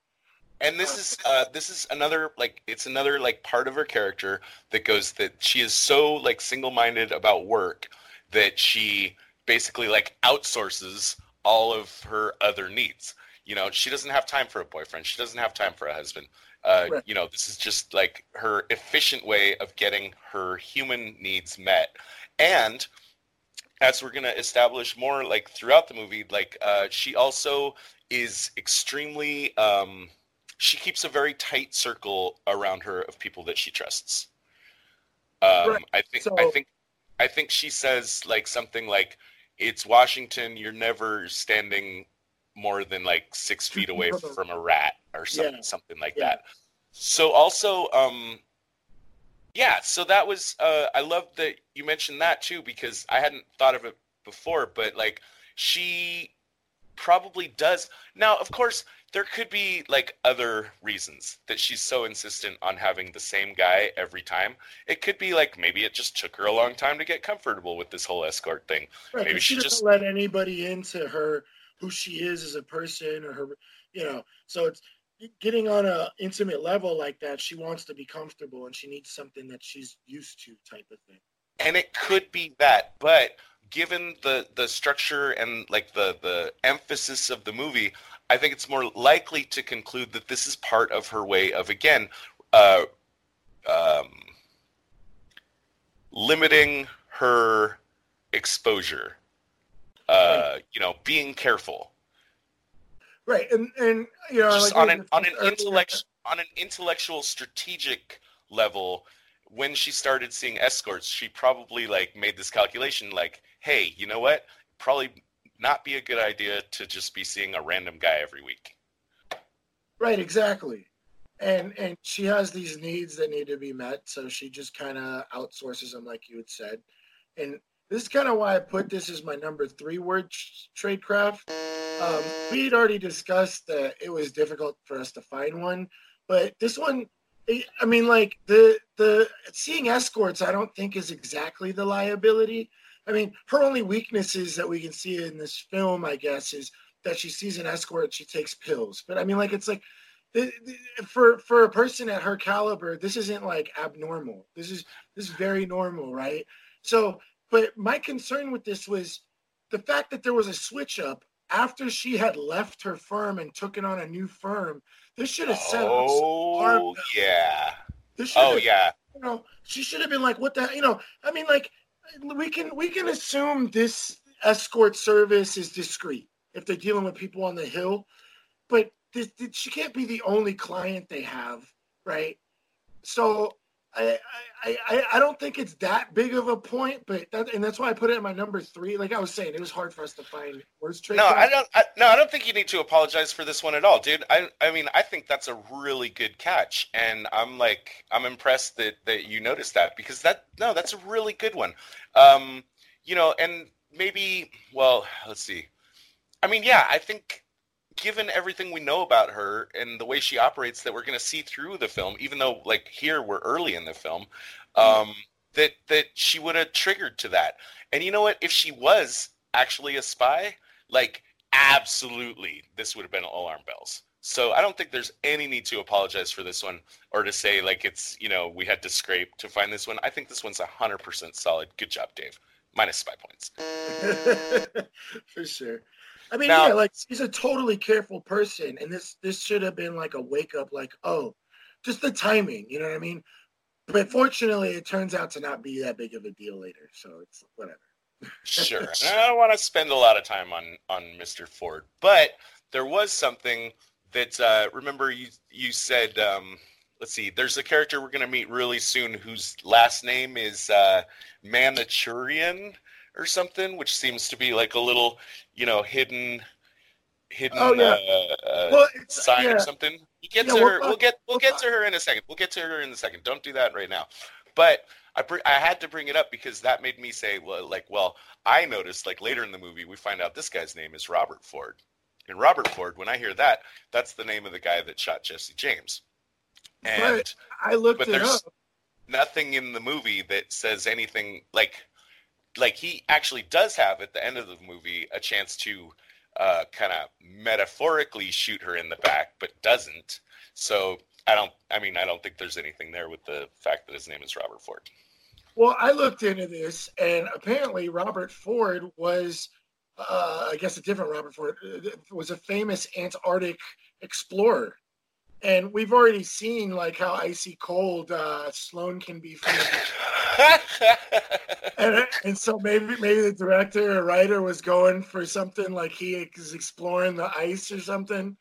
B: And this is uh, this is another like it's another like part of her character that goes that she is so like single-minded about work that she basically like outsources all of her other needs. You know she doesn't have time for a boyfriend. She doesn't have time for a husband. Uh,
C: Right.
B: you know this is just like her efficient way of getting her human needs met. And as we're going to establish more like throughout the movie like uh, she also is extremely um, she keeps a very tight circle around her of people that she trusts. Um,
C: Right.
B: i think
C: So-
B: i think i think she says like something like it's washington you're never standing more than like six feet away
C: From a-
B: rat or some,
C: Yeah.
B: something like
C: Yeah.
B: that so also um yeah so that was uh i love that you mentioned that too because i hadn't thought of it before but like she probably does now of course there could be like other reasons that she's so insistent on having the same guy every time it could be like maybe it just took her a long time to get comfortable with this whole escort thing
C: Right,
B: Maybe she
C: she doesn't
B: just-
C: let anybody into her who she is as a person or her, you know. So it's getting on a intimate level like that. She wants to be comfortable and she needs something that she's used to, type of thing.
B: and it could be that but given the the structure and like the the emphasis of the movie i think it's more likely to conclude that this is part of her way of again uh um limiting her exposure uh you know being careful.
C: Right, and and you know,
B: just
C: like
B: on an on an
C: discussed earlier-
B: intellect on an intellectual strategic level when she started seeing escorts she probably like made this calculation like hey you know what? Probably not be a good idea to just be seeing a random guy every week
C: Right, exactly. And and she has these needs that need to be met, so she just kind of outsources them, like you had said. And this is kind of why I put this as my number three word tr- tradecraft. Um, we'd already discussed that it was difficult for us to find one, but this one I mean, like the the seeing escorts, I don't think is exactly the liability. I mean, her only weaknesses that we can see in this film, I guess, is that she sees an escort, she takes pills. But I mean, like it's like for for a person at her caliber, this isn't like abnormal. This is this is very normal, right? So, but my concern with this was the fact that there was a switch up after she had left her firm and took it on a new firm. This should have set
B: oh,
C: up.
B: yeah. oh yeah.
C: You know, she should have been like, "What the?" You know, I mean, like, we can we can assume this escort service is discreet if they're dealing with people on the hill, but this, this, she can't be the only client they have, right? So I, I, I, don't think it's that big of a point, but that, and that's why I put it in my number three. Like I was saying, it was hard for us to find words.
B: No, I don't. I, no, I don't think you need to apologize for this one at all, dude. I, I mean, I think that's a really good catch, and I'm like, I'm impressed that that you noticed that because that, no, that's a really good one. Um, you know, and maybe, well, let's see. I mean, yeah, I think given everything we know about her and the way she operates that we're going to see through the film even though like here we're early in the film um, that that she would have triggered to that. And you know what? If she was actually a spy like absolutely this would have been alarm bells. So i don't think there's any need to apologize for this one or to say like it's you know we had to scrape to find this one. I think this one's 100% solid. Good job dave. Minus five points.
C: For sure I mean, now, yeah, like he's a totally careful person, and this this should have been like a wake up, like oh, just the timing, you know what I mean? But fortunately, it turns out to not be that big of a deal later, so it's whatever.
B: sure, I don't want to spend a lot of time on on Mr. Ford, but there was something that uh, remember you you said. Um, let's see. There's a character we're going to meet really soon whose last name is uh, Manucharian or something, which seems to be like a little, you know, hidden hidden oh, yeah. uh, uh, well, sign yeah. or something. You get yeah, to her. We'll, we'll get we'll get to her in a second. We'll get to her in a second. Don't do that right now. But I br- I had to bring it up because that made me say, well, like, well, I noticed like later in the movie we find out this guy's name is Robert Ford. And Robert Ford, when I hear that, that's the name of the guy that shot Jesse James. And
C: but I looked but there's up.
B: nothing in the movie that says anything like like he actually does have at the end of the movie a chance to uh, kind of metaphorically shoot her in the back, but doesn't. So I don't. I mean, I don't think there's anything there with the fact that his name is Robert Ford.
C: Well, I looked into this, and apparently Robert Ford was, uh, I guess, a different Robert Ford uh, was a famous Antarctic explorer and we've already seen like how icy cold uh, Sloane can be. and, and so maybe maybe the director or writer was going for something like he is exploring the ice or something.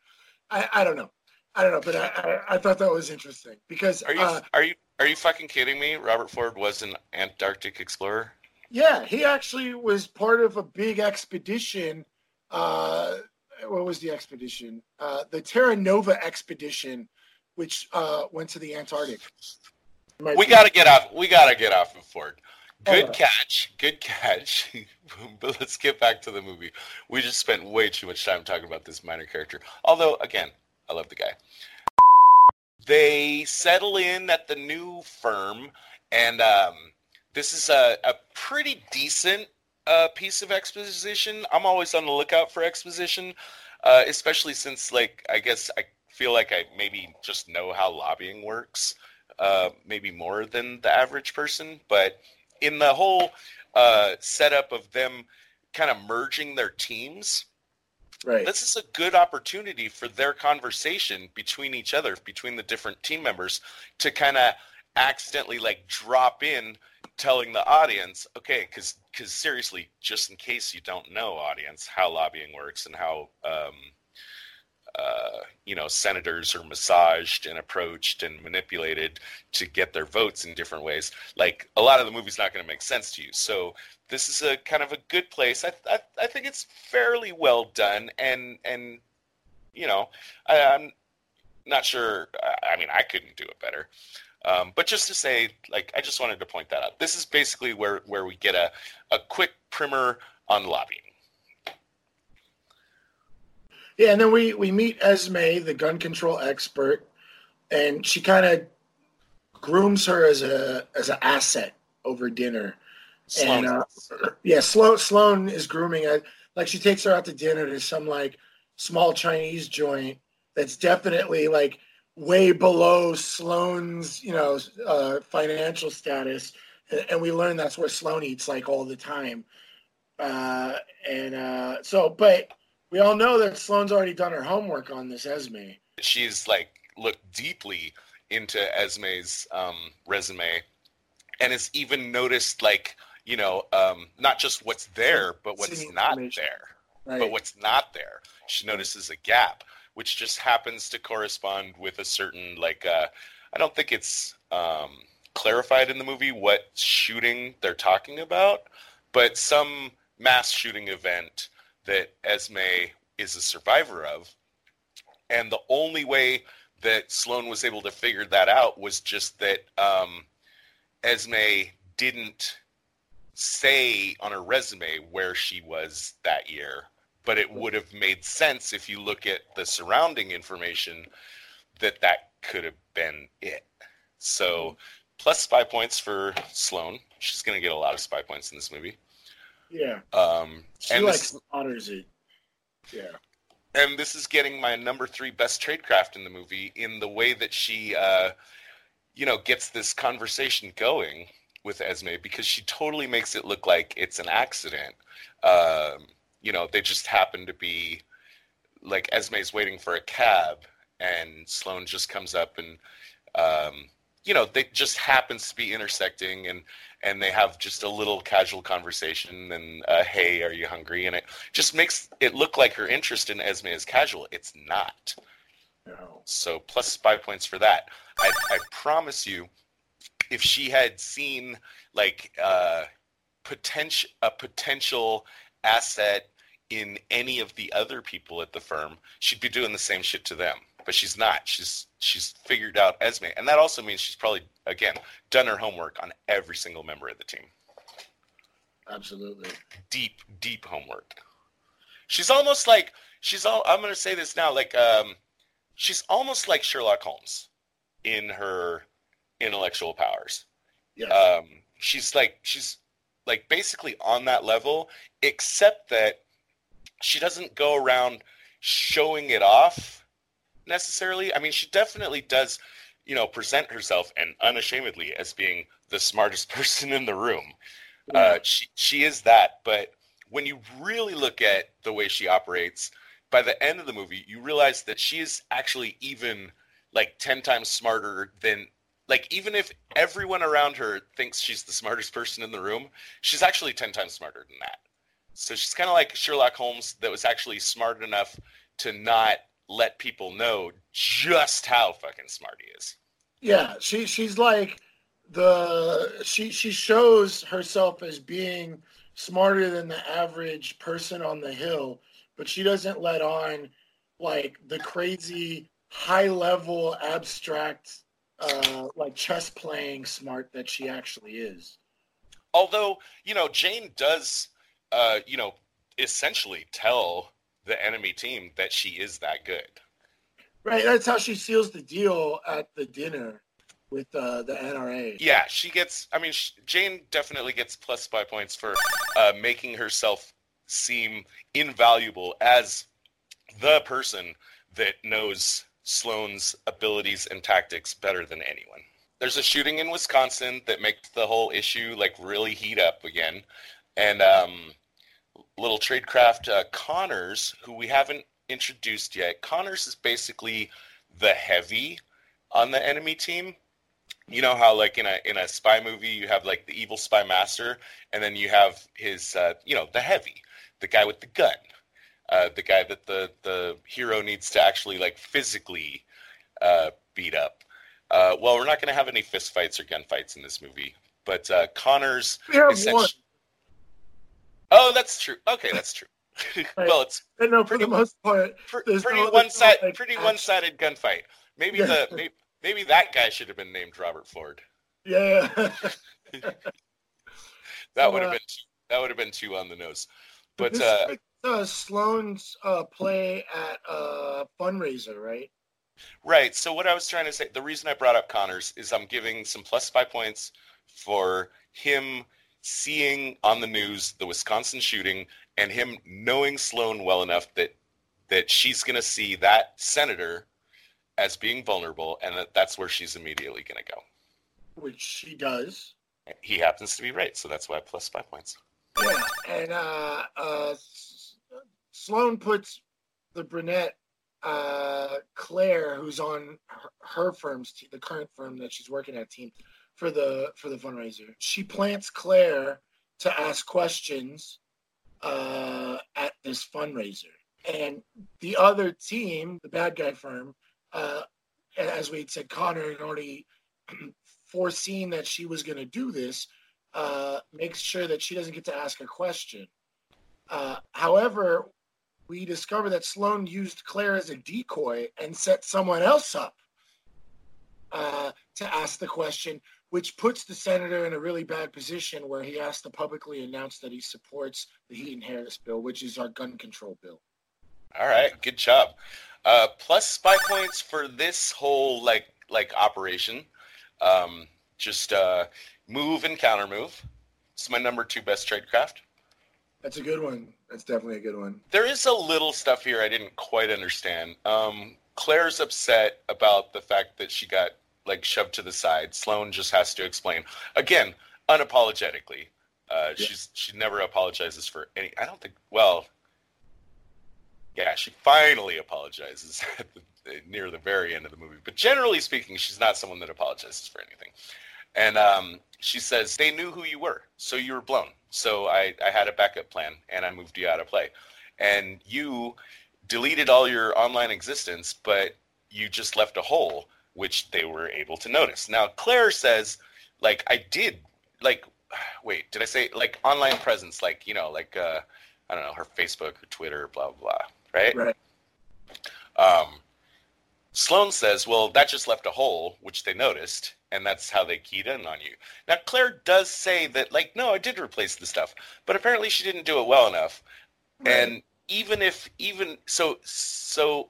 C: I, I don't know. I don't know, but I, I, I thought that was interesting because
B: are you uh, are you are you fucking kidding me? Robert Ford was an Antarctic explorer.
C: Yeah, he actually was part of a big expedition uh, what was the expedition? Uh, the Terra Nova expedition, which uh, went to the Antarctic.
B: We got to get off. We got to get off of Ford. Good catch. Good catch. but let's get back to the movie. We just spent way too much time talking about this minor character. Although, again, I love the guy. They settle in at the new firm, and um, this is a, a pretty decent uh, piece of exposition. I'm always on the lookout for exposition, uh, especially since, like, I guess I feel like I maybe just know how lobbying works, uh, maybe more than the average person. But in the whole uh, setup of them kind of merging their teams,
C: right.
B: this is a good opportunity for their conversation between each other, between the different team members, to kind of accidentally like drop in telling the audience, okay, because because seriously, just in case you don't know, audience, how lobbying works and how um, uh, you know senators are massaged and approached and manipulated to get their votes in different ways. Like a lot of the movie's not going to make sense to you, so this is a kind of a good place. I I, I think it's fairly well done, and and you know I, I'm not sure. I mean, I couldn't do it better. Um, but just to say, like, I just wanted to point that out. This is basically where, where we get a, a quick primer on lobbying.
C: Yeah, and then we, we meet Esme, the gun control expert, and she kind of grooms her as a as an asset over dinner.
B: Sloane.
C: And uh, yeah, Sloane Sloane is grooming her. Like she takes her out to dinner to some like small Chinese joint that's definitely like way below Sloane's, you know, uh, financial status. And, and we learn that's where Sloane eats like all the time. Uh, and uh, so, but we all know that Sloane's already done her homework on this Esme.
B: she's like looked deeply into Esme's um, resume and has even noticed like you know um, not just what's there but what's not there
C: Right.
B: but what's not there she notices a gap which just happens to correspond with a certain like uh, i don't think it's um, clarified in the movie what shooting they're talking about but some mass shooting event that esme is a survivor of and the only way that sloane was able to figure that out was just that um, esme didn't say on her resume where she was that year but it would have made sense if you look at the surrounding information that that could have been it. So, plus spy points for Sloane. She's going to get a lot of spy points in this movie.
C: Yeah.
B: Um,
C: She
B: and this,
C: honors it. Yeah.
B: and this is getting my number three best tradecraft in the movie in the way that she, uh, you know, gets this conversation going with Esme because she totally makes it look like it's an accident. Um, you know, they just happen to be like Esme's waiting for a cab, and Sloane just comes up and, um, you know, they just happens to be intersecting, and and they have just a little casual conversation, and uh, hey, are you hungry? And it just makes it look like her interest in Esme is casual. It's not.
C: No.
B: So plus spy points for that. I, I promise you, if she had seen like uh, potential a potential asset in any of the other people at the firm, she'd be doing the same shit to them. But she's not. She's she's figured out Esme, and that also means she's probably again done her homework on every single member of the team.
C: Absolutely.
B: Deep, deep homework. She's almost like she's all. I'm going to say this now. Like um, she's almost like Sherlock Holmes in her intellectual powers.
C: Yeah.
B: Um, she's like she's like basically on that level, except that she doesn't go around showing it off necessarily. I mean, she definitely does, you know, present herself and unashamedly as being the smartest person in the room. Uh, she she is that, but when you really look at the way she operates, by the end of the movie, you realize that she is actually even like ten times smarter than like even if everyone around her thinks she's the smartest person in the room, she's actually ten times smarter than that. So she's kind of like Sherlock Holmes that was actually smart enough to not let people know just how fucking smart he is.
C: Yeah, she she's like the she she shows herself as being smarter than the average person on the hill, but she doesn't let on like the crazy high level abstract uh like chess playing smart that she actually is.
B: although you know jane does uh you know essentially tell the enemy team that she is that good.
C: Right, that's how she seals the deal at the dinner with uh, the NRA.
B: yeah she gets i mean sh- jane definitely gets plus spy points for uh making herself seem invaluable as the person that knows sloane's abilities and tactics better than anyone. There's a shooting in wisconsin that makes the whole issue like really heat up again. And um little tradecraft uh, Connors, who we haven't introduced yet. Connors is basically the heavy on the enemy team. You know how like in a in a spy movie you have like the evil spy master, and then you have his uh, you know the heavy, the guy with the gun, uh, the guy that the the hero needs to actually like physically uh, beat up. Uh, well, we're not going to have any fist fights or gunfights in this movie, but uh, Connors
C: We have
B: essentially-
C: one.
B: That's true. Okay, that's true. well, it's
C: no, for
B: Pretty
C: the most part,
B: pr- pretty
C: no-
B: one side,
C: like,
B: pretty one sided gunfight. Maybe
C: Yeah.
B: the maybe, maybe that guy should have been named Robert Ford.
C: yeah.
B: That would have
C: Uh,
B: been too, that would have been too on the nose.
C: But
B: But uh,
C: like, uh, Sloane's uh, play at a fundraiser, right?
B: Right. So what I was trying to say, the reason I brought up Connors is I'm giving some five points for him seeing on the news the Wisconsin shooting and him knowing Sloane well enough that that she's going to see that senator as being vulnerable and that that's where she's immediately going to go.
C: Which she does.
B: He happens to be right, so that's why plus spy points.
C: Yeah, and uh, uh, Sloane puts the brunette uh, Claire, who's on her, her firm's the current firm that she's working at team for the for the fundraiser. She plants Claire to ask questions uh, at this fundraiser, and the other team, the bad guy firm, uh, as we had said, Connor had already foreseen that she was going to do this. Uh, makes sure that she doesn't get to ask a question. Uh, however, we discover that Sloane used Claire as a decoy and set someone else up uh, to ask the question, which puts the senator in a really bad position where he has to publicly announce that he supports the Heaton Harris bill, which is our gun control bill.
B: All right, good job. Uh, plus spy points for this whole like like operation. Um, just uh, move and counter move. It's my number two best tradecraft.
C: That's a good one. That's definitely a good one.
B: There is a little stuff here I didn't quite understand. Um, Claire's upset about the fact that she got like shoved to the side. Sloane just has to explain again, unapologetically. Uh, yeah. She's she never apologizes for any. I don't think. Well, yeah, she finally apologizes the, near the very end of the movie. But generally speaking, she's not someone that apologizes for anything. And um, she says, They knew who you were, so you were blown. So I, I had a backup plan and I moved you out of play. And you deleted all your online existence, but you just left a hole, which they were able to notice. Now, Claire says, like, I did, like, wait, did I say, like, online presence, like, you know, like, uh, I don't know, her Facebook her Twitter, blah, blah, blah, right?
C: Right.
B: Um, Sloane says, well, that just left a hole, which they noticed and that's how they keyed in on you. Now Claire does say that like no, I did replace the stuff, but apparently she didn't do it well enough. Right. And even if even so so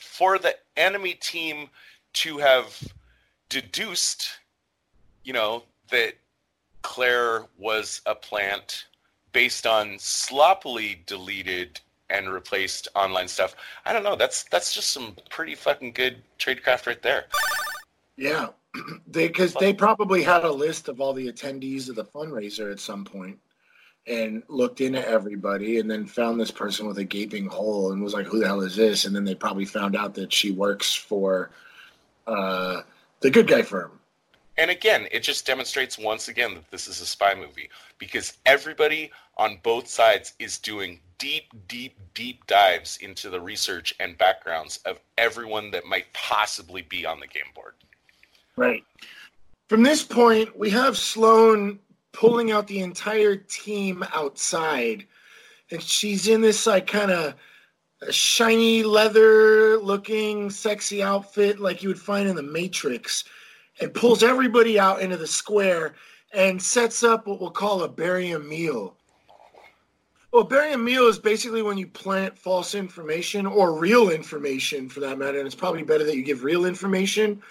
B: for the enemy team to have deduced, you know, that Claire was a plant based on sloppily deleted and replaced online stuff. I don't know. That's that's just some pretty fucking good tradecraft right there.
C: Yeah, they because they probably had a list of all the attendees of the fundraiser at some point and looked into everybody and then found this person with a gaping hole and was like who the hell is this and then they probably found out that she works for uh, the good guy firm
B: and again it just demonstrates once again that this is a spy movie because everybody on both sides is doing deep deep deep dives into the research and backgrounds of everyone that might possibly be on the game board
C: Right. From this point, we have Sloane pulling out the entire team outside, and she's in this like kind of shiny leather looking sexy outfit like you would find in the Matrix, and pulls everybody out into the square and sets up what we'll call a barium meal. Well, a barium meal is basically when you plant false information or real information for that matter, and it's probably better that you give real information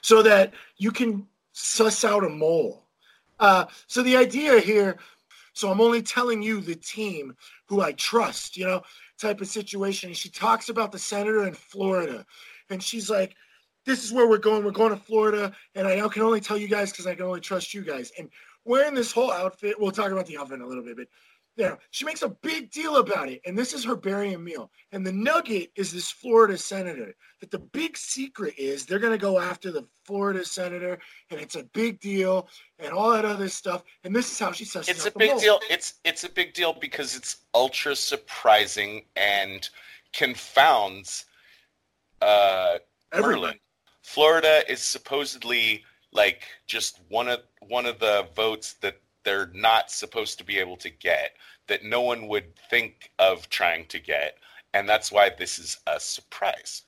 C: so that you can suss out a mole. Uh, so the idea here, so I'm only telling you the team who I trust, you know, type of situation. And she talks about the senator in Florida, and she's like, "This is where we're going. We're going to Florida, and I can only tell you guys because I can only trust you guys." And wearing this whole outfit, we'll talk about the outfit in a little bit, but there. She makes a big deal about it. And this is her barium meal. And the nugget is this Florida senator. That the big secret is they're going to go after the Florida senator. And it's a big deal and all that other stuff. And this is how she says
B: it's a big deal. It's it's a big deal because it's ultra surprising and confounds uh, Merlin. Florida is supposedly like just one of one of the votes that they're not supposed to be able to get that no one would think of trying to get and that's why this is a surprise.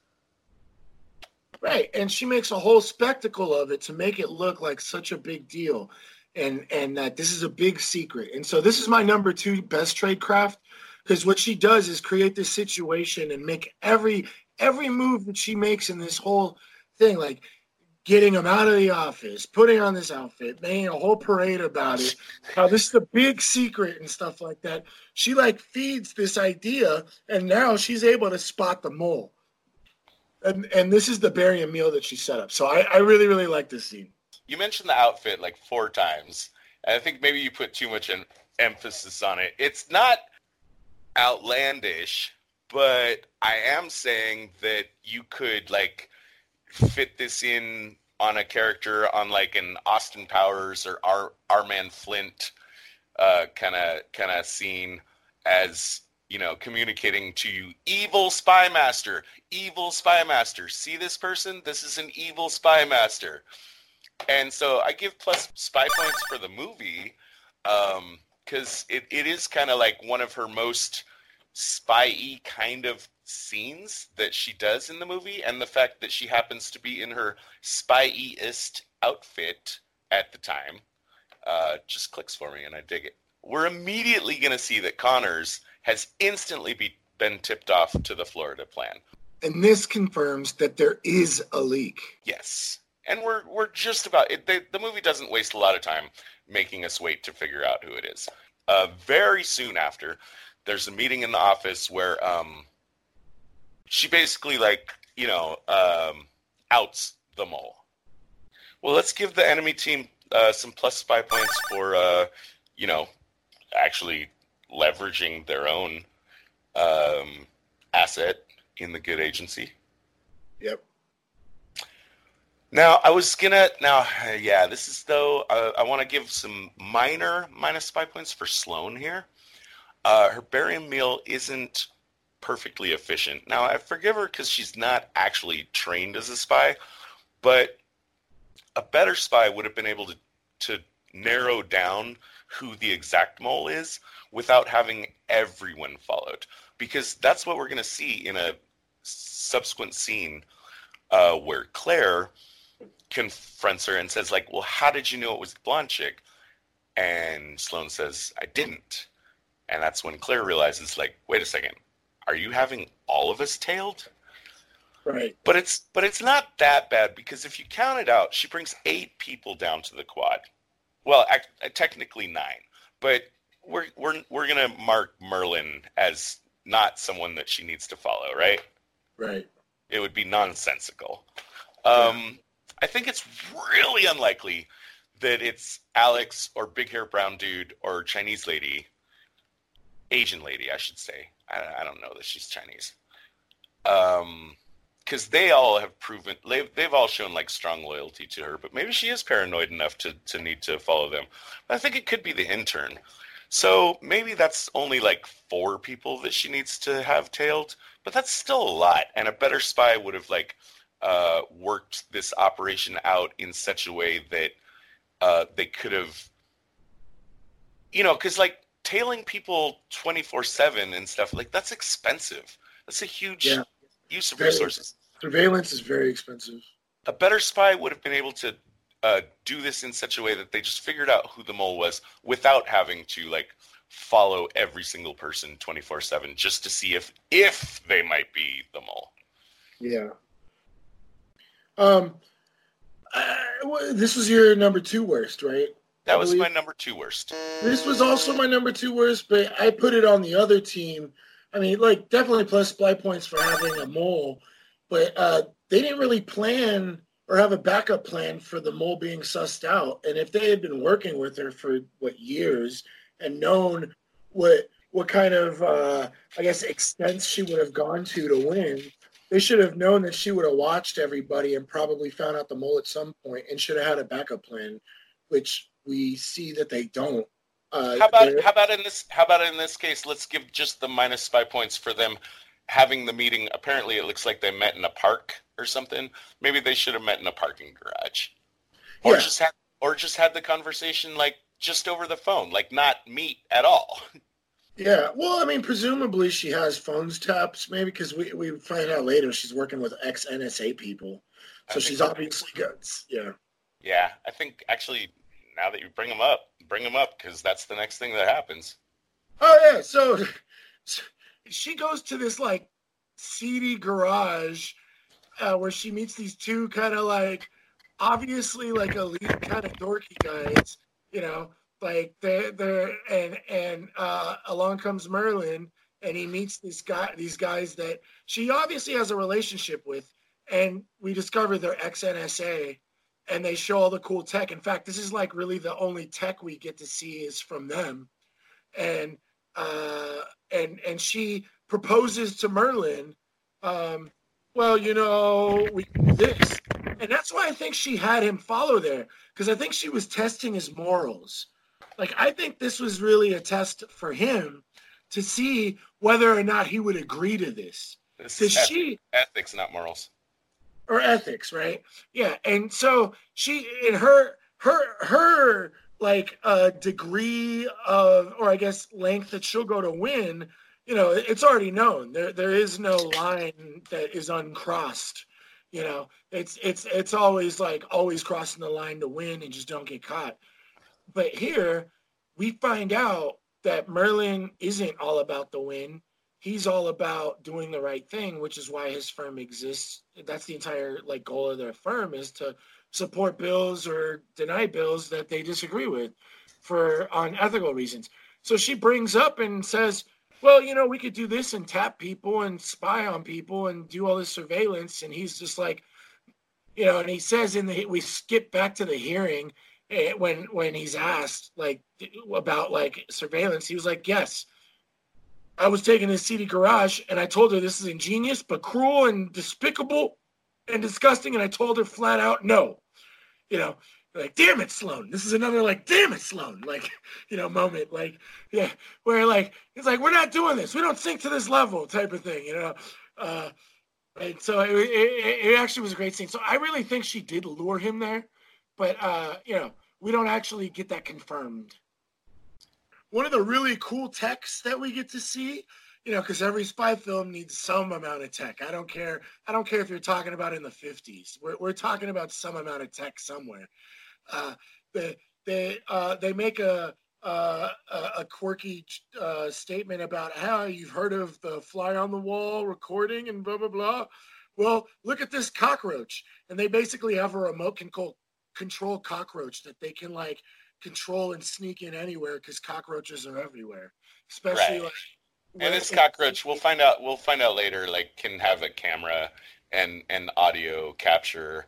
C: Right and she makes a whole spectacle of it to make it look like such a big deal and and that this is a big secret. And so this is my number two best trade craft because what she does is create this situation and make every every move that she makes in this whole thing, like getting him out of the office, putting on this outfit, making a whole parade about it, how this is the big secret and stuff like that. She like feeds this idea, and now she's able to spot the mole. And and this is the barium meal that she set up. So I, I really, really like this scene.
B: You mentioned the outfit like four times. And I think maybe you put too much en- emphasis on it. It's not outlandish, but I am saying that you could like fit this in on a character on like an Austin Powers or our our man Flint kind of kind of scene as you know communicating to you evil spy master evil spy master. See this person? This is an evil spy master. And so i give plus spy points for the movie um because it, it is kind of like one of her most spy-y kind of scenes that she does in the movie and the fact that she happens to be in her spy-est outfit at the time uh, just clicks for me and i dig it. We're immediately going to see that connors has instantly be, been tipped off to the florida plan.
C: And this confirms that there is a leak.
B: yes. And we're we're just about it they, the movie doesn't waste a lot of time making us wait to figure out who it is. Uh, very soon after there's a meeting in the office where um, she basically like you know um, outs them all. Well, let's give the enemy team uh, some plus spy points for uh, you know actually leveraging their own um, asset in the good agency.
C: Yep.
B: Now I was gonna now yeah this is though uh, I want to give some minor minus spy points for Sloane here. Uh, her barium meal isn't perfectly efficient. Now I forgive her because she's not actually trained as a spy, but a better spy would have been able to to narrow down who the exact mole is without having everyone followed. Because that's what we're going to see in a subsequent scene uh, where Claire confronts her and says like well how did you know it was the blonde chick? And sloane says i didn't. And that's when claire realizes like wait a second are you having all of us tailed
C: Right.
B: but it's but it's not that bad because if you count it out she brings eight people down to the quad well ac- technically nine but we're we're we're gonna mark merlin as not someone that she needs to follow right
C: Right.
B: it would be nonsensical. Um, I think it's really unlikely that it's Alex or big hair brown dude or Chinese lady, Asian lady, I should say. I, I don't know that she's Chinese. Um, because they all have proven they've they've all shown like strong loyalty to her, but maybe she is paranoid enough to to need to follow them. But I think it could be the intern. So maybe that's only like four people that she needs to have tailed, but that's still a lot. And a better spy would have like uh, worked this operation out in such a way that uh, they could have, you know, because like tailing people twenty four seven and stuff like that's expensive. That's a huge
C: Yeah.
B: use of
C: Very-
B: resources.
C: Surveillance is very expensive.
B: A better spy would have been able to uh, do this in such a way that they just figured out who the mole was without having to like follow every single person 24/7 just to see if if they might be the mole.
C: Yeah. Um, uh, this was your number two worst, right?
B: That was my number 2 worst.
C: This was also my number two worst, but I put it on the other team. I mean, like definitely plus spy points for having a mole, but uh, they didn't really plan or have a backup plan for the mole being sussed out. And if they had been working with her for what years and known what what kind of uh, I guess extents she would have gone to to win, they should have known that she would have watched everybody and probably found out the mole at some point and should have had a backup plan, which we see that they don't. Uh,
B: How about how about in this how about in this case let's give just the minus spy points for them having the meeting apparently it looks like they met in a park or something. Maybe they should have met in a parking garage. Or
C: Yeah.
B: just had or just had the conversation like just over the phone, like not meet at all.
C: Yeah, well, I mean, presumably she has phones taps, maybe because we, we find out later she's working with ex NSA people, so she's obviously good. Yeah,
B: Yeah, I think actually now that you bring them up, bring them up because that's the next thing that happens.
C: Oh yeah, so, so she goes to this like seedy garage uh, where she meets these two kind of like obviously like elite kind of dorky guys, you know, like they're they're and and uh, along comes Merlin and he meets this guy these guys that she obviously has a relationship with and we discover they're ex NSA and they show all the cool tech. In fact, this is like really the only tech we get to see is from them. And uh and and she proposes to Merlin um well, you know, we do this. And that's why I think she had him follow there, because I think she was testing his morals. Like, I think this was really a test for him to see whether or not he would agree to this.
B: This
C: she,
B: ethics, not morals.
C: Or ethics, right? Yeah. And so she, in her, her, her, like, uh, degree of, or I guess length that she'll go to win, you know, it's already known. There, there is no line that is uncrossed. You know, it's it's it's always like always crossing the line to win and just don't get caught. But here, we find out that Merlin isn't all about the win. He's all about doing the right thing, which is why his firm exists. That's the entire like goal of their firm is to support bills or deny bills that they disagree with for on ethical reasons. So she brings up and says, well, you know, we could do this and tap people and spy on people and do all this surveillance. And he's just like, you know, and he says in the we skip back to the hearing eh, when when he's asked like about like surveillance. He was like, yes. I was taking this seedy garage and I told her this is ingenious but cruel and despicable and disgusting. And I told her flat out no. You know, like, damn it, Sloane. This is another like, damn it, Sloane, like, you know, moment. Like, yeah, where like it's like we're not doing this. We don't sink to this level, type of thing, you know. Uh, and so it, it, it actually was a great scene. So I really think she did lure him there, but uh, you know, we don't actually get that confirmed. One of the really cool techs that we get to see, you know, because every spy film needs some amount of tech. I don't care. I don't care if you're talking about in the 50s. We're, we're talking about some amount of tech somewhere. Uh, they they uh, they make a uh, a, quirky uh, statement about how you've heard of the fly on the wall recording and blah blah blah. Well, look at this cockroach, and they basically have a remote control control cockroach that they can like control and sneak in anywhere because cockroaches are everywhere, especially
B: Right.
C: like.
B: And this cockroach, we'll find out. We'll find out later. Like, can have a camera and and audio capture.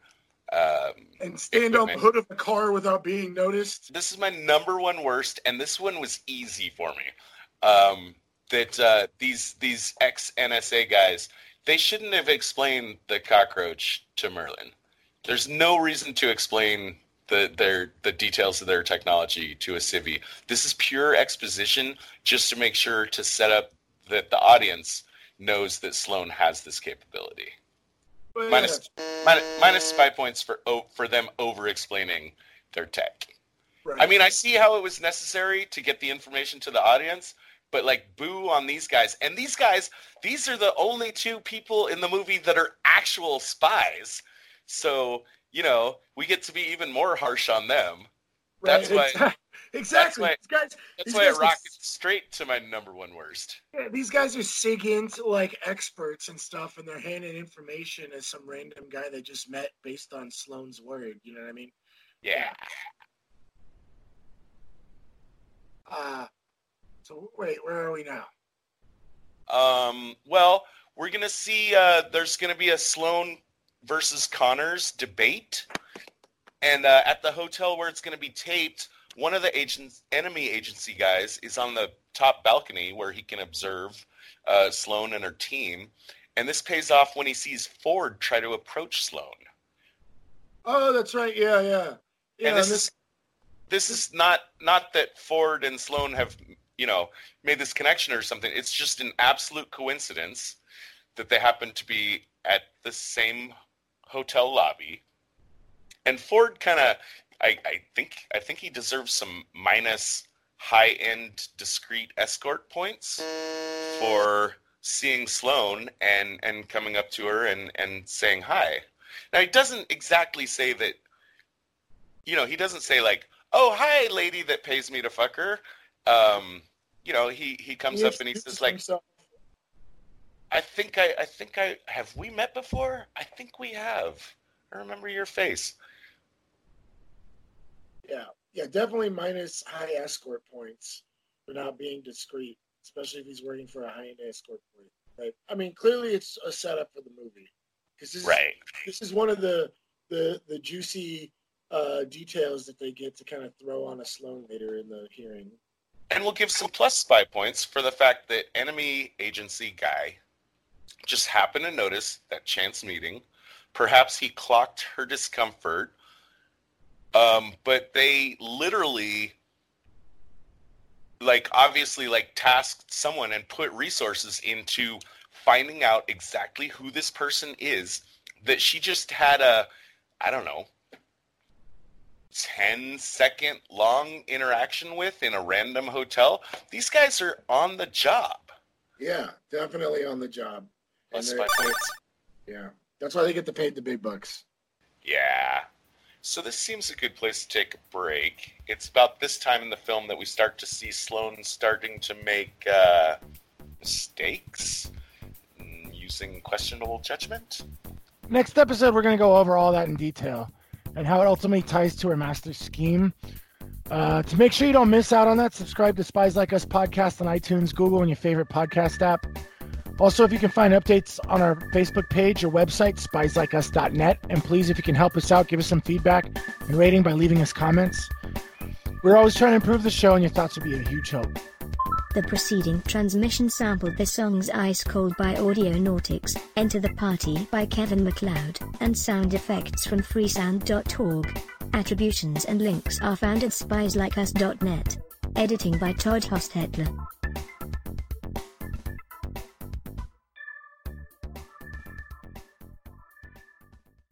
B: Um,
C: and stand on the hood of a car without being noticed.
B: this is my number one worst, and this one was easy for me. Um, that uh, these these ex NSA guys, they shouldn't have explained the cockroach to Merlin. There's no reason to explain the their the details of their technology to a civvy. This is pure exposition, just to make sure to set up that the audience knows that Sloane has this capability. Minus, minus, minus spy points for oh, for them over explaining their tech.
C: right.
B: I mean, I see how it was necessary to get the information to the audience, but like, boo on these guys. And these guys, these are the only two people in the movie that are actual spies. So, you know, we get to be even more harsh on them. that's why-
C: exa- exactly.
B: why-
C: these guys,
B: That's why
C: guys
B: rockets
C: s-
B: straight to my number one worst.
C: yeah, these guys are SIGINT like experts and stuff, and they're handing information as some random guy they just met based on Sloane's word. You know what I mean?
B: Yeah.
C: Uh so wait, where are we now?
B: Um, well, we're gonna see. Uh, there's gonna be a Sloane versus Connors debate, and uh, at the hotel where it's gonna be taped, one of the agents, enemy agency guys, is on the top balcony where he can observe uh, Sloane and her team, and this pays off when he sees Ford try to approach Sloane.
C: Oh, that's right. Yeah, yeah, yeah.
B: and this,
C: and
B: is this is not not that Ford and Sloane have you know made this connection or something. It's just an absolute coincidence that they happen to be at the same hotel lobby. And Ford kind of, I, I think, I think he deserves some minus high-end discreet escort points for seeing Sloane and and coming up to her and and saying hi. Now he doesn't exactly say that. You know, he doesn't say like, "Oh, hi, lady that pays me to fuck her." Um, you know, he he comes up and he says like,
C: himself.
B: I think I, I think I have we met before. I think we have. I remember your face.
C: Yeah, yeah, definitely minus high escort points for not being discreet, especially if he's working for a high end escort point. But I mean, clearly it's a setup for the movie because this
B: Right.
C: is this is one of the the the juicy uh, details that they get to kind of throw on a Sloane later in the hearing.
B: And we'll give some plus spy points for the fact that enemy agency guy just happened to notice that chance meeting. Perhaps he clocked her discomfort. Um, but they literally like obviously like tasked someone and put resources into finding out exactly who this person is that she just had a I don't know 10 second long interaction with in a random hotel. These guys are on the job.
C: Yeah, definitely on the job. And they're-
B: spy points.
C: Yeah, that's why they get to pay the big bucks.
B: Yeah. So this seems a good place to take a break. It's about this time in the film that we start to see Sloane starting to make uh, mistakes, using questionable judgment.
E: Next episode, we're going to go over all that in detail and how it ultimately ties to her master scheme. Uh, to make sure you don't miss out on that, subscribe to Spies Like Us podcast on iTunes, Google, and your favorite podcast app. Also, if you can find updates on our Facebook page or website, spieslikeus.net. And please, if you can help us out, give us some feedback and rating by leaving us comments. We're always trying to improve the show, and your thoughts would be a huge help.
A: The preceding transmission sampled the songs Ice Cold by Audio Audionautix, Enter the Party by Kevin MacLeod, and sound effects from freesound.org. Attributions and links are found at spieslikeus.net. Editing by Todd Hostetler.